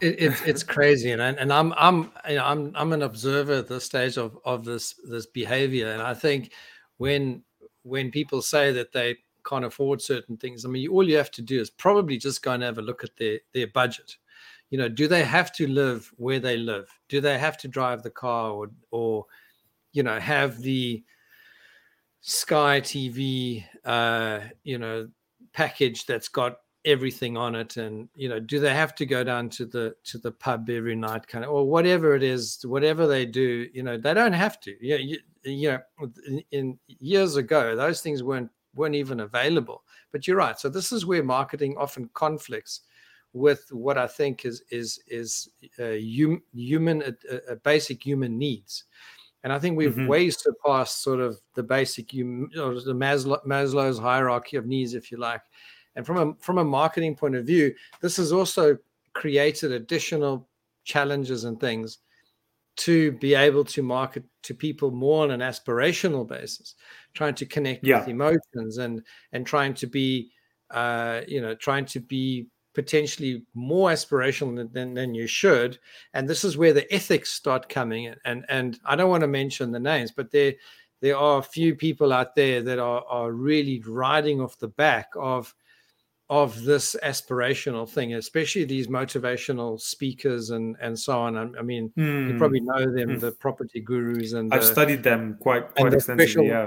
It, it's it's crazy, and and I'm I'm you know, I'm I'm an observer at this stage of of this this behavior, and I think when when people say that they can't afford certain things. I mean, all you have to do is probably just go and have a look at their their budget. You know, do they have to live where they live? Do they have to drive the car or or you know have the Sky TV uh, you know package that's got everything on it and you know do they have to go down to the to the pub every night kind of or whatever it is whatever they do you know they don't have to yeah you, you know in, in years ago those things weren't weren't even available. But you're right. So this is where marketing often conflicts with what I think is is is uh, hum, human uh, uh, basic human needs. And I think we've mm-hmm. way surpassed sort of the basic you or the Maslow, Maslow's hierarchy of needs, if you like. And from a from a marketing point of view, this has also created additional challenges and things to be able to market to people more on an aspirational basis trying to connect yeah. with emotions and and trying to be uh, you know trying to be potentially more aspirational than, than you should and this is where the ethics start coming in and and i don't want to mention the names but there there are a few people out there that are are really riding off the back of of this aspirational thing, especially these motivational speakers and and so on. I, I mean, mm. you hmm. probably know them, mm. the property gurus, and I've the, studied them quite quite extensively. Special, yeah,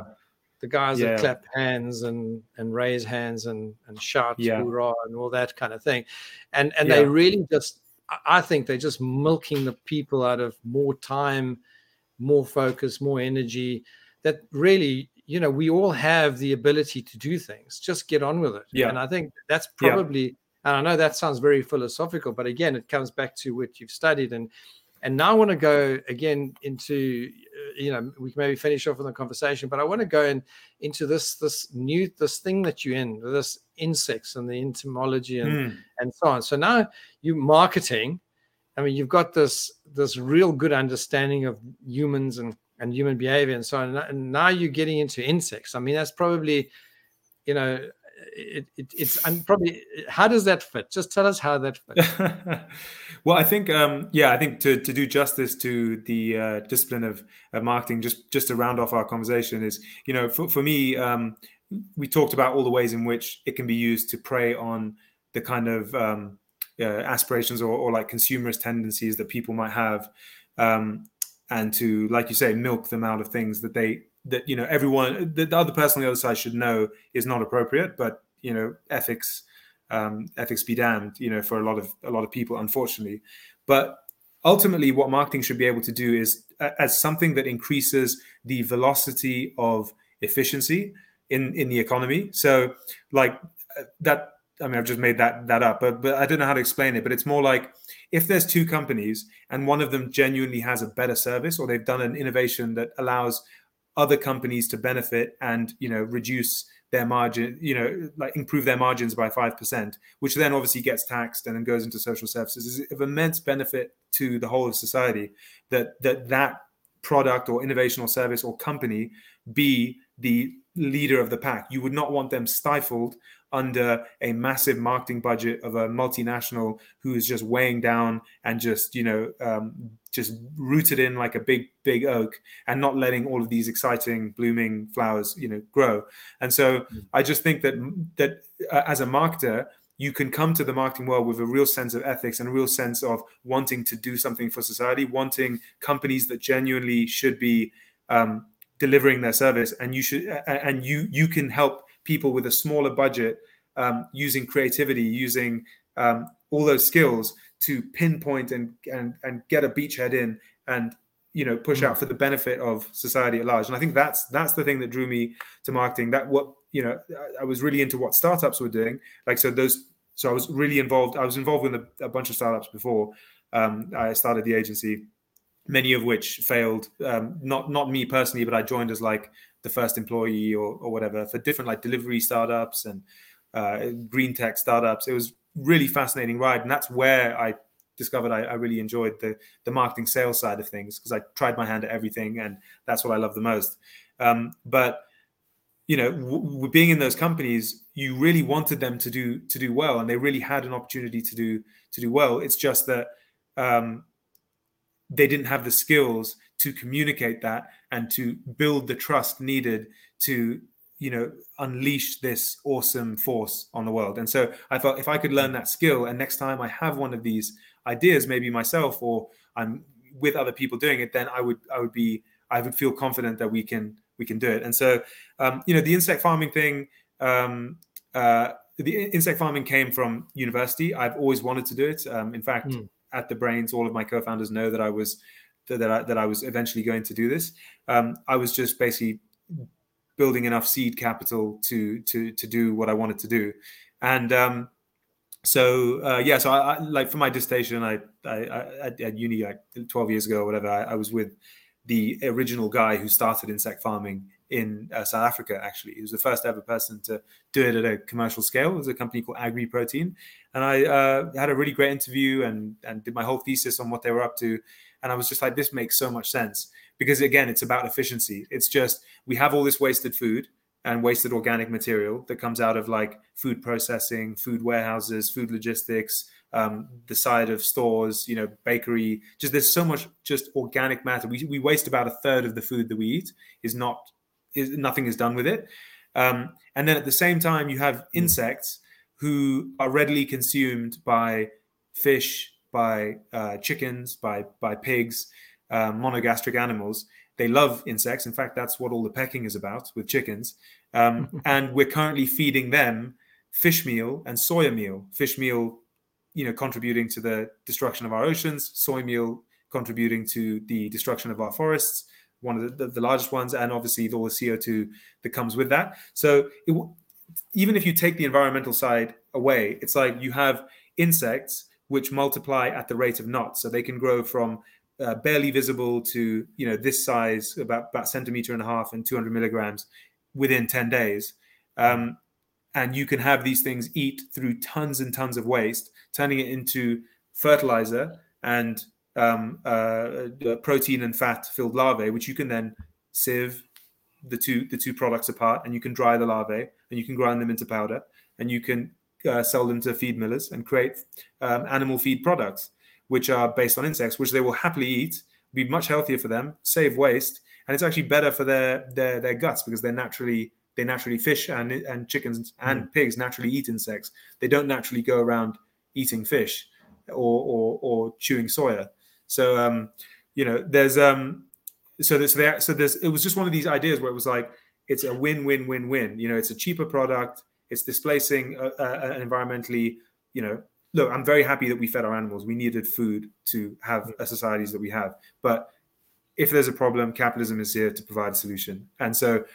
the guys yeah. that clap hands and and raise hands and and shout yeah. hoorah and all that kind of thing, and and yeah. they really just, I think they're just milking the people out of more time, more focus, more energy. That really you know we all have the ability to do things just get on with it yeah and i think that's probably yeah. and i know that sounds very philosophical but again it comes back to what you've studied and and now i want to go again into you know we can maybe finish off with the conversation but i want to go in into this this new this thing that you're in this insects and the entomology and mm. and so on so now you marketing i mean you've got this this real good understanding of humans and and human behavior and so on. And now you're getting into insects. I mean, that's probably, you know, it, it, it's and probably how does that fit? Just tell us how that fits. well, I think um, yeah, I think to, to do justice to the uh, discipline of, of marketing, just just to round off our conversation is you know for for me um, we talked about all the ways in which it can be used to prey on the kind of um, uh, aspirations or, or, like consumerist tendencies that people might have, um, and to like you say milk them out of things that they that you know everyone the, the other person on the other side should know is not appropriate but you know ethics um, ethics be damned you know for a lot of a lot of people unfortunately. But ultimately what marketing should be able to do is as something that increases the velocity of efficiency in in the economy. So like uh, that i mean i've just made that that up but but i don't know how to explain it but it's more like if there's two companies and one of them genuinely has a better service or they've done an innovation that allows other companies to benefit and you know reduce their margin you know like improve their margins by 5% which then obviously gets taxed and then goes into social services is of immense benefit to the whole of society that that that product or innovation or service or company be the leader of the pack. You would not want them stifled under a massive marketing budget of a multinational who is just weighing down and just you know um, just rooted in like a big big oak and not letting all of these exciting blooming flowers you know grow and so mm. i just think that that uh, as a marketer you can come to the marketing world with a real sense of ethics and a real sense of wanting to do something for society wanting companies that genuinely should be um, delivering their service and you should and you you can help people with a smaller budget um, using creativity, using um, all those skills to pinpoint and, and and get a beachhead in and you know push out mm. for the benefit of society at large. And i think that's that's the thing that drew me to marketing. That what you know i was really into what startups were doing. Like so those so i was really involved i was involved with a, a bunch of startups before um, i started the agency many of which failed um, not not me personally but i joined as like the first employee or, or whatever for different like delivery startups and uh, green tech startups. It was really fascinating ride, and that's where I discovered I, I really enjoyed the the marketing sales side of things because I tried my hand at everything, and that's what I love the most. Um, but you know, w- being in those companies, you really wanted them to do to do well, and they really had an opportunity to do to do well. It's just that um, they didn't have the skills to communicate that and to build the trust needed to you know unleash this awesome force on the world. And so i thought if i could learn that skill and next time i have one of these ideas maybe myself or i'm with other people doing it then i would i would be i would feel confident that we can we can do it. And so um, you know the insect farming thing um, uh, the insect farming came from university. I've always wanted to do it. Um, in fact mm. At the brains all of my co-founders know that i was that I, that I was eventually going to do this. Um, I was just basically building enough seed capital to to to do what I wanted to do, and um, so uh, yeah. So I, I, like for my dissertation, I, I, at uni like twelve years ago or whatever, I, was with the original guy who started insect farming in uh, South Africa. Actually, he was the first ever person to do it at a commercial scale. It was a company called AgriProtein, and I uh, had a really great interview and and did my whole thesis on what they were up to and I was just like, this makes so much sense because again, it's about efficiency. It's just we have all this wasted food and wasted organic material that comes out of like food processing, food warehouses, food logistics, um, the side of stores, you know, bakery. Just there's so much just organic matter. We, we waste about a third of the food that we eat. Is not is nothing is done with it. Um, and then at the same time, you have insects who are readily consumed by fish, by uh, chickens, by by pigs, uh, monogastric animals. They love insects. In fact, that's what all the pecking is about with chickens. Um, and we're currently feeding them fish meal and soya meal. Fish meal, you know, contributing to the destruction of our oceans. Soy meal contributing to the destruction of our forests, one of the, the, the largest ones, and obviously all the CO2 that comes with that. So it, even if you take the environmental side away, it's like you have insects which multiply at the rate of knots. So they can grow from uh, barely visible to you know this size, about about centimeter and a half and 200 milligrams within 10 days. Um, and you can have these things eat through tons and tons of waste, turning it into fertilizer and um, uh, protein and fat filled larvae, which you can then sieve the two the two products apart, and you can dry the larvae, and you can grind them into powder, and you can uh, sell them to feed millers and create um, animal feed products, which are based on insects, which they will happily eat, be much healthier for them, save waste, and it's actually better for their their their guts because they're naturally they naturally fish and and chickens and mm. pigs naturally eat insects. They don't naturally go around eating fish or or, or chewing soya. So um, you know, there's um, so there's there so there's it was just one of these ideas where it was like it's a win win win win. You know, it's a cheaper product. It's displacing uh, uh, an environmentally. You know, look, I'm very happy that we fed our animals. We needed food to have a societies that we have, but if there's a problem, capitalism is here to provide a solution. And so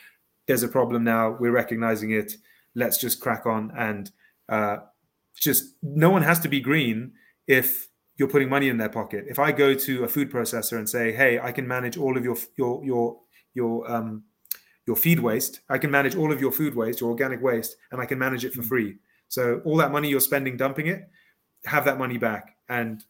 there's a problem now. We're recognizing it. Let's just crack on and uh, just no one has to be green if you're putting money in their pocket. If I go to a food processor and say, "Hey, I can manage all of your your your your um, your feed waste. I can manage all of your food waste, your organic waste, and I can manage it for mm. free." So all that money you're spending dumping it, have that money back, and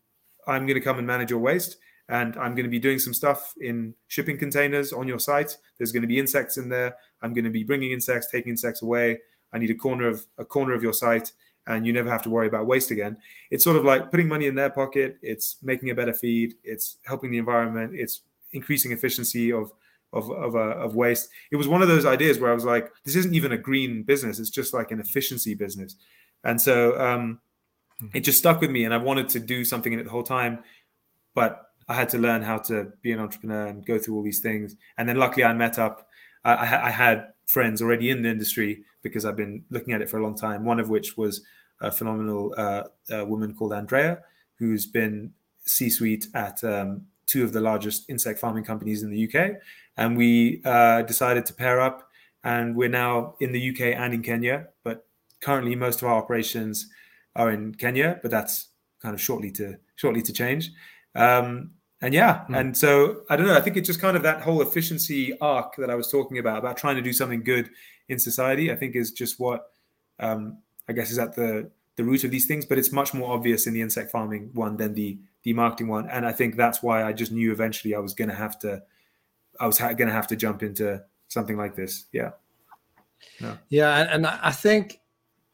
I'm going to come and manage your waste and I'm going to be doing some stuff in shipping containers on your site. There's going to be insects in there. I'm going to be bringing insects, taking insects away. I need a corner of a corner of your site, and you never have to worry about waste again. It's sort of like putting money in their pocket. It's making a better feed. It's helping the environment. It's increasing efficiency of of of, uh, of waste. It was one of those ideas where I was like, this isn't even a green business. It's just like an efficiency business, and so um, it just stuck with me, and I wanted to do something in it the whole time, but I had to learn how to be an entrepreneur and go through all these things. And then luckily I met up. I, I had friends already in the industry because I've been looking at it for a long time. One of which was a phenomenal uh, a woman called Andrea, who's been C-suite at um, two of the largest insect farming companies in the UK. And we uh, decided to pair up, and we're now in the UK and in Kenya. But currently, most of our operations are in Kenya, but that's kind of shortly to shortly to change. Um, and yeah, mm. and so I don't know. I think it's just kind of that whole efficiency arc that I was talking about, about trying to do something good in society. I think is just what um, I guess is at the the root of these things. But it's much more obvious in the insect farming one than the the marketing one. And I think that's why I just knew eventually I was going to have to, I was ha- going to have to jump into something like this. Yeah. Yeah, yeah and I think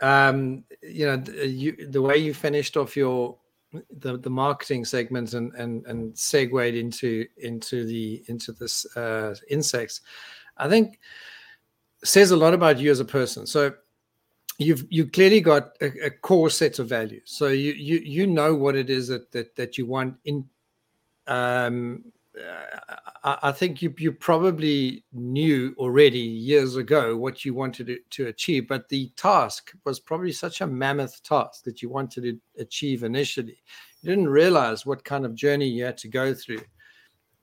um, you know you, the way you finished off your the the marketing segment and and and segued into into the into this uh, insects, I think says a lot about you as a person. So you've you clearly got a, a, core set of values. So you you you know what it is that that that you want in. Um, I, I think you you probably knew already years ago what you wanted to, to achieve, but the task was probably such a mammoth task that you wanted to achieve initially. You didn't realize what kind of journey you had to go through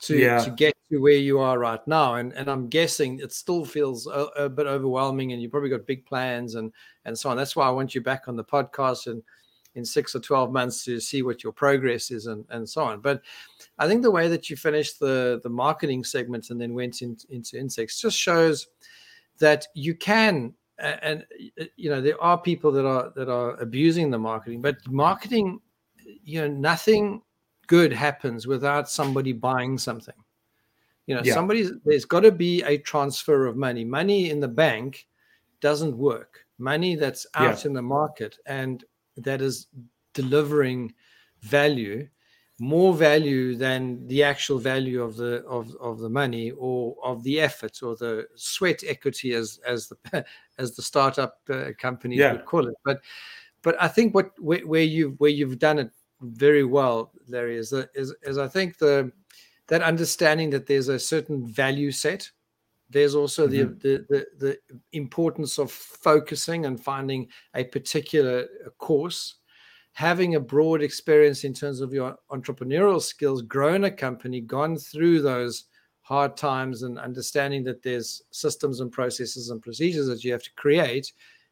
to yeah. to get to where you are right now. And and I'm guessing it still feels a, a bit overwhelming, and you probably got big plans and and so on. That's why I want you back on the podcast and in six or 12 months to see what your progress is and, and so on. But I think the way that you finished the, the marketing segment and then went in, into insects just shows that you can and you know there are people that are that are abusing the marketing but marketing you know nothing good happens without somebody buying something you know yeah. somebody there's got to be a transfer of money money in the bank doesn't work money that's out yeah. in the market and that is delivering value more value than the actual value of the of, of the money or of the effort or the sweat equity as as the as the startup uh, companies yeah. would call it but but i think what where, where you where you've done it very well larry is, that, is is i think the that understanding that there's a certain value set there's also mm-hmm. the, the, the the importance of focusing and finding a particular course having a broad experience in terms of your entrepreneurial skills grown a company gone through those hard times and understanding that there's systems and processes and procedures that you have to create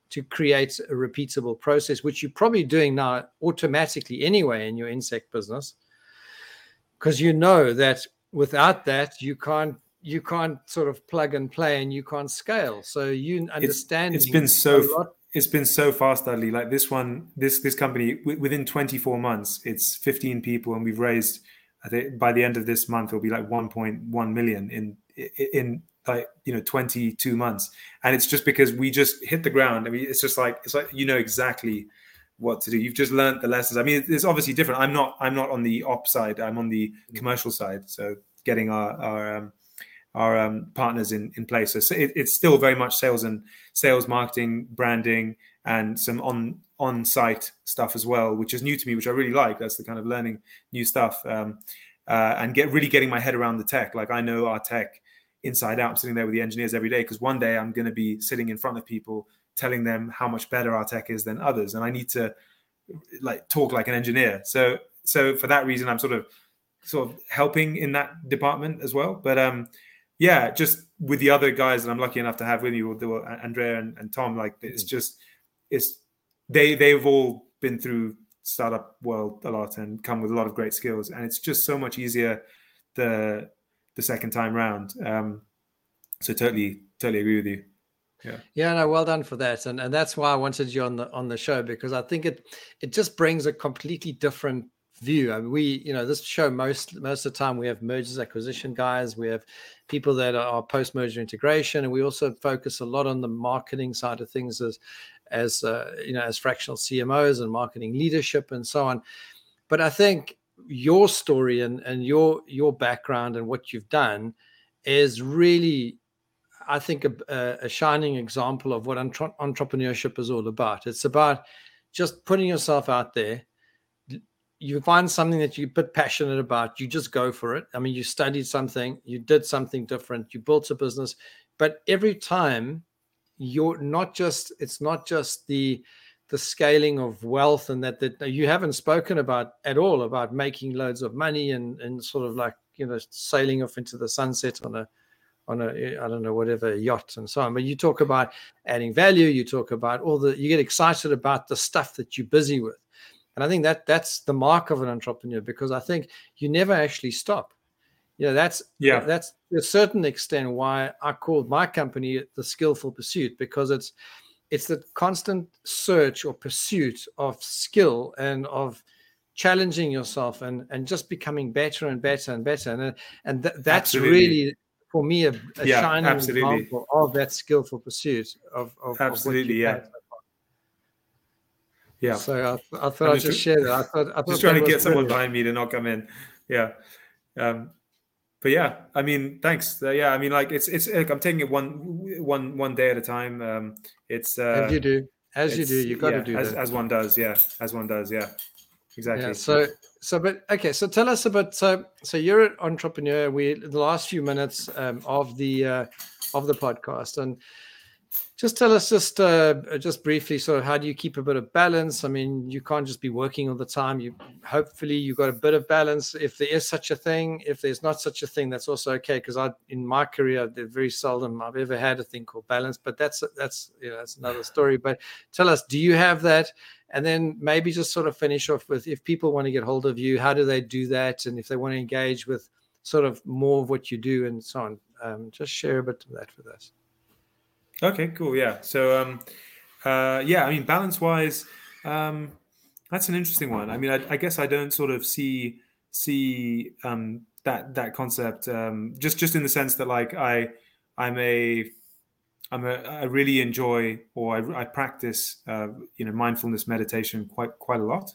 to create a repeatable process which you're probably doing now automatically anyway in your insect business because you know that without that you can't you can't sort of plug and play and you can't scale. So you understand. it's, it's been so it's been so fast, Dudley. Like this one, this this company within 24 months, it's 15 people, and we've raised I think by the end of this month it'll be like 1.1 million in in like you know 22 months. And it's just because we just hit the ground. I mean it's just like it's like you know exactly what to do. You've just learned the lessons. I mean it's obviously different. I'm not i'm not on the op side. I'm on the mm. commercial side. So getting our our um, our um, partners in in place. So it, it's still very much sales and sales marketing branding and some on on site stuff as well which is new to me which i really like. That's the kind of learning new stuff um, uh, and get really getting my head around the tech. Like i know our tech inside out. I'm sitting there with the engineers every day because one day I'm going to be sitting in front of people telling them how much better our tech is than others, and I need to like talk like an engineer. So so for that reason, I'm sort of sort of helping in that department as well. But um, yeah, just with the other guys that I'm lucky enough to have with me, you, Andrea and, and Tom, like it's mm-hmm. just it's they they've all been through startup world a lot and come with a lot of great skills, and it's just so much easier the the second time round. Um, so totally, totally agree with you. Yeah. Yeah, no, well done for that. And and that's why I wanted you on the on the show because I think it it just brings a completely different view. I mean, we, you know, this show most most of the time we have mergers acquisition guys, we have people that are post merger integration, and we also focus a lot on the marketing side of things as as uh, you know as fractional CMOs and marketing leadership and so on. But I think your story and, and your your background and what you've done is really i think a, a shining example of what entre- entrepreneurship is all about. It's about just putting yourself out there. You find something that you're a bit passionate about you just go for it. I mean you studied something you did something different you built a business but every time you're not just it's not just the the scaling of wealth and that that you haven't spoken about at all about making loads of money and and sort of like you know sailing off into the sunset on a on a I don't know whatever yacht and so on. But you talk about adding value. You talk about all the you get excited about the stuff that you're busy with, and I think that that's the mark of an entrepreneur because I think you never actually stop. You know that's yeah that's to a certain extent why I called my company the Skillful Pursuit because it's it's the constant search or pursuit of skill and of challenging yourself and and just becoming better and better and better. And and th- that's absolutely. really for me a, a yeah, shining absolutely. example of that skillful pursuit of, of absolutely of yeah. yeah. So i, I thought i'd just, share that. I thought, I thought just trying to get someone behind me to not come in. Yeah. Um but yeah, I mean, thanks. Uh, yeah, I mean, like it's it's like I'm taking it one one one day at a time. Um, it's uh, as you do, as you do, you got yeah, to do as, that. as one does. Yeah, as one does. Yeah, exactly. Yeah, so so, but okay. So tell us about so so you're an entrepreneur. We the last few minutes um, of the uh, of the podcast and just tell us just uh, just briefly sort of how do you keep a bit of balance? I mean you can't just be working all the time. You hopefully you got a bit of balance. If there is such a thing if there's not such a thing that's also okay because i in my career very seldom i've ever had a thing called balance but that's that's you know that's another story. But tell us do you have that? And then maybe just sort of finish off with if people want to get hold of you how do they do that? And if they want to engage with sort of more of what you do and so on um, just share a bit of that with us Okay, cool. Yeah. So, um, uh, yeah, I mean, balance wise, um, that's an interesting one. I mean, I, I guess I don't sort of see see um, that that concept um, just just in the sense that like I I'm a I'm a I really enjoy or I, I practice uh, you know mindfulness meditation quite quite a lot.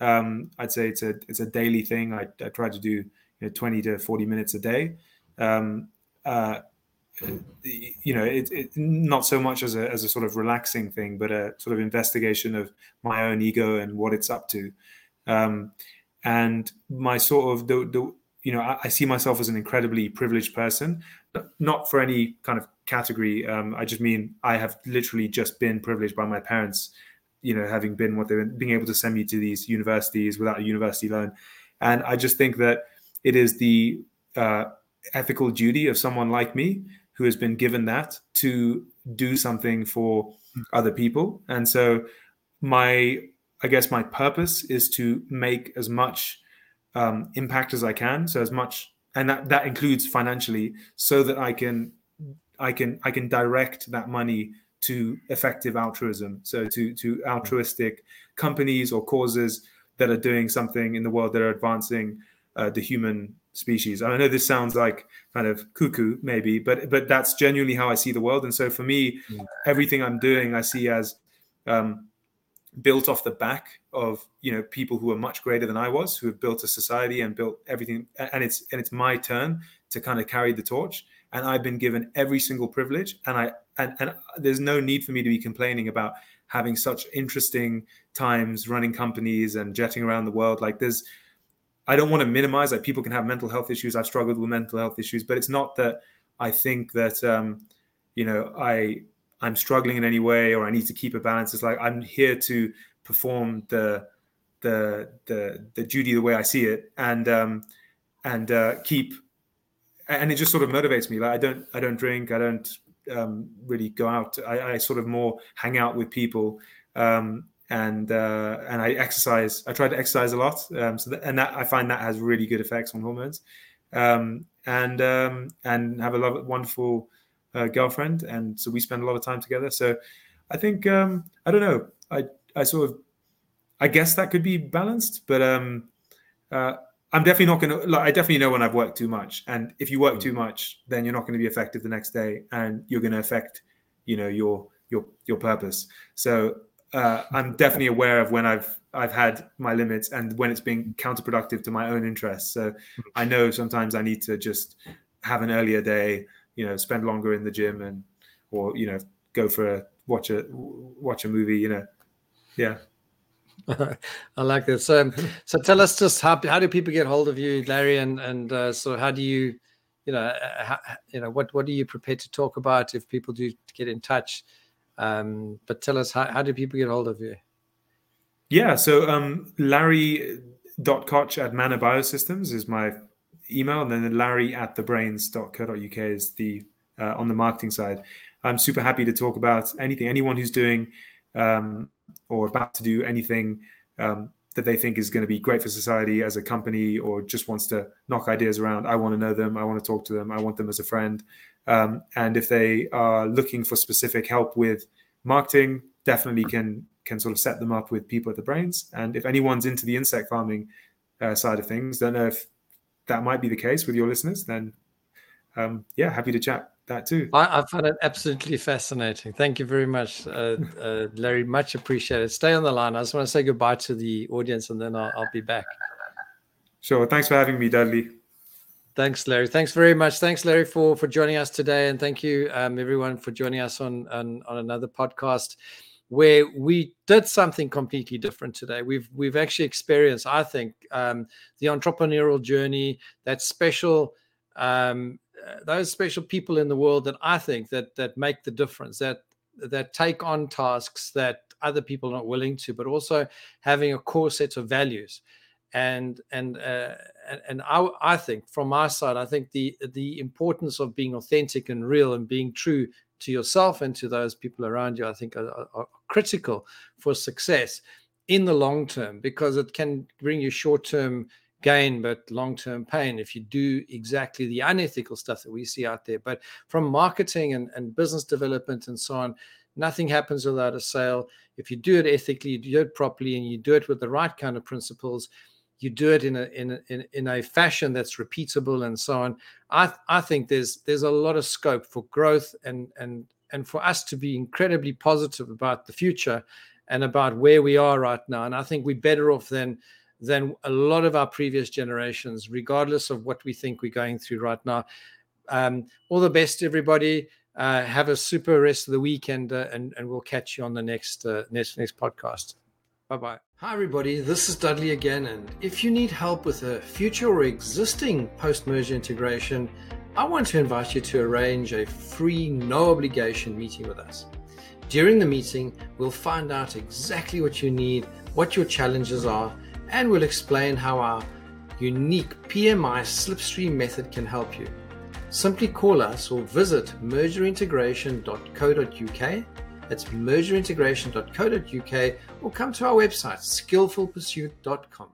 Um, I'd say it's a it's a daily thing. I, I try to do you know 20 to 40 minutes a day. Um, uh, you know, it, it, not so much as a, as a sort of relaxing thing, but a sort of investigation of my own ego and what it's up to. Um, and my sort of the, the you know, I, I, see myself as an incredibly privileged person, not for any kind of category. Um, I just mean I have literally just been privileged by my parents, you know, having been what they've been, being able to send me to these universities without a university loan. And I just think that it is the uh, ethical duty of someone like me who has been given that to do something for other people. And so my I guess my purpose is to make as much um, impact as I can. So as much, and that that includes financially, so that I can I can I can direct that money to effective altruism. So to to altruistic companies or causes that are doing something in the world that are advancing uh, the human species. I know this sounds like kind of cuckoo, maybe, but but that's genuinely how I see the world. And so for me, mm. everything I'm doing, I see as um, built off the back of you know people who are much greater than I was, who have built a society and built everything. And it's and it's my turn to kind of carry the torch. And I've been given every single privilege, and I and, and there's no need for me to be complaining about having such interesting times running companies and jetting around the world. Like there's I don't want to minimize like people can have mental health issues. I've struggled with mental health issues, but it's not that I think that um, you know I I'm struggling in any way or I need to keep a balance. It's like I'm here to perform the the the the duty the way I see it and um, and uh, keep and it just sort of motivates me. Like I don't I don't drink. I don't um, really go out. I, I, sort of more hang out with people. Um, and uh, and I exercise. I try to exercise a lot, um, so that, and that I find that has really good effects on hormones, um, and um, and have a love, wonderful uh, girlfriend, and so we spend a lot of time together. So I think um, I don't know. I I sort of I guess that could be balanced, but um, uh, I'm definitely not going to. Like, I definitely know when I've worked too much, and if you work mm. too much, then you're not going to be effective the next day, and you're going to affect, you know, your your your purpose. So uh, I'm definitely aware of when I've I've had my limits and when it's been counterproductive to my own interests. So I know sometimes I need to just have an earlier day, you know, spend longer in the gym and or you know go for a watch a watch a movie, you know. Yeah. I like this. So, so tell us just how how do people get hold of you, Larry, and and uh, so how do you, you know, uh, how, you know what what are you prepared to talk about if people do get in touch? Um, but tell us, how, how do people get hold of you? Yeah, so um, larry.kotch at Manna Biosystems is my email, and then larry at thebrains.co.uk is the uh, on the marketing side. I'm super happy to talk about anything, anyone who's doing um, or about to do anything um, that they think is going to be great for society as a company or just wants to knock ideas around. I want to know them. I want to talk to them. I want them as a friend. Um, and if they are looking for specific help with marketing, definitely can can sort of set them up with people at the brains. And if anyone's into the insect farming uh, side of things, don't know if that might be the case with your listeners, then um, yeah, happy to chat that too. I, I find it absolutely fascinating. Thank you very much, uh, uh, Larry. Much appreciated. Stay on the line. I just want to say goodbye to the audience, and then I'll, I'll be back. Sure. Thanks for having me, Dudley. Thanks, Larry. Thanks very much. Thanks, Larry, for for joining us today, and thank you, um, everyone, for joining us on, on on another podcast where we did something completely different today. We've we've actually experienced, I think, um, the entrepreneurial journey, that special, um, those special people in the world that I think that that make the difference, that that take on tasks that other people are not willing to, but also having a core set of values. And and uh, and, I, I think from my side, I think the the importance of being authentic and real and being true to yourself and to those people around you, I think are, are critical for success in the long term because it can bring you short term gain but long term pain if you do exactly the unethical stuff that we see out there. But from marketing and, and business development and so on, nothing happens without a sale. If you do it ethically, you do it properly, and you do it with the right kind of principles you do it in a in a, in, in a fashion that's repeatable and so on i i think there's there's a lot of scope for growth and and and for us to be incredibly positive about the future and about where we are right now and i think we're better off than than a lot of our previous generations regardless of what we think we're going through right now um, all the best everybody uh, have a super rest of the week and uh, and, and we'll catch you on the next uh, next next podcast bye bye Hi, everybody. This is Dudley again. And if you need help with a future or existing post merger integration, I want to invite you to arrange a free, no obligation meeting with us. During the meeting, we'll find out exactly what you need, what your challenges are, and we'll explain how our unique PMI slipstream method can help you. Simply call us or visit mergerintegration.co.uk that's mergerintegration.co.uk or come to our website, skillfulpursuit.com.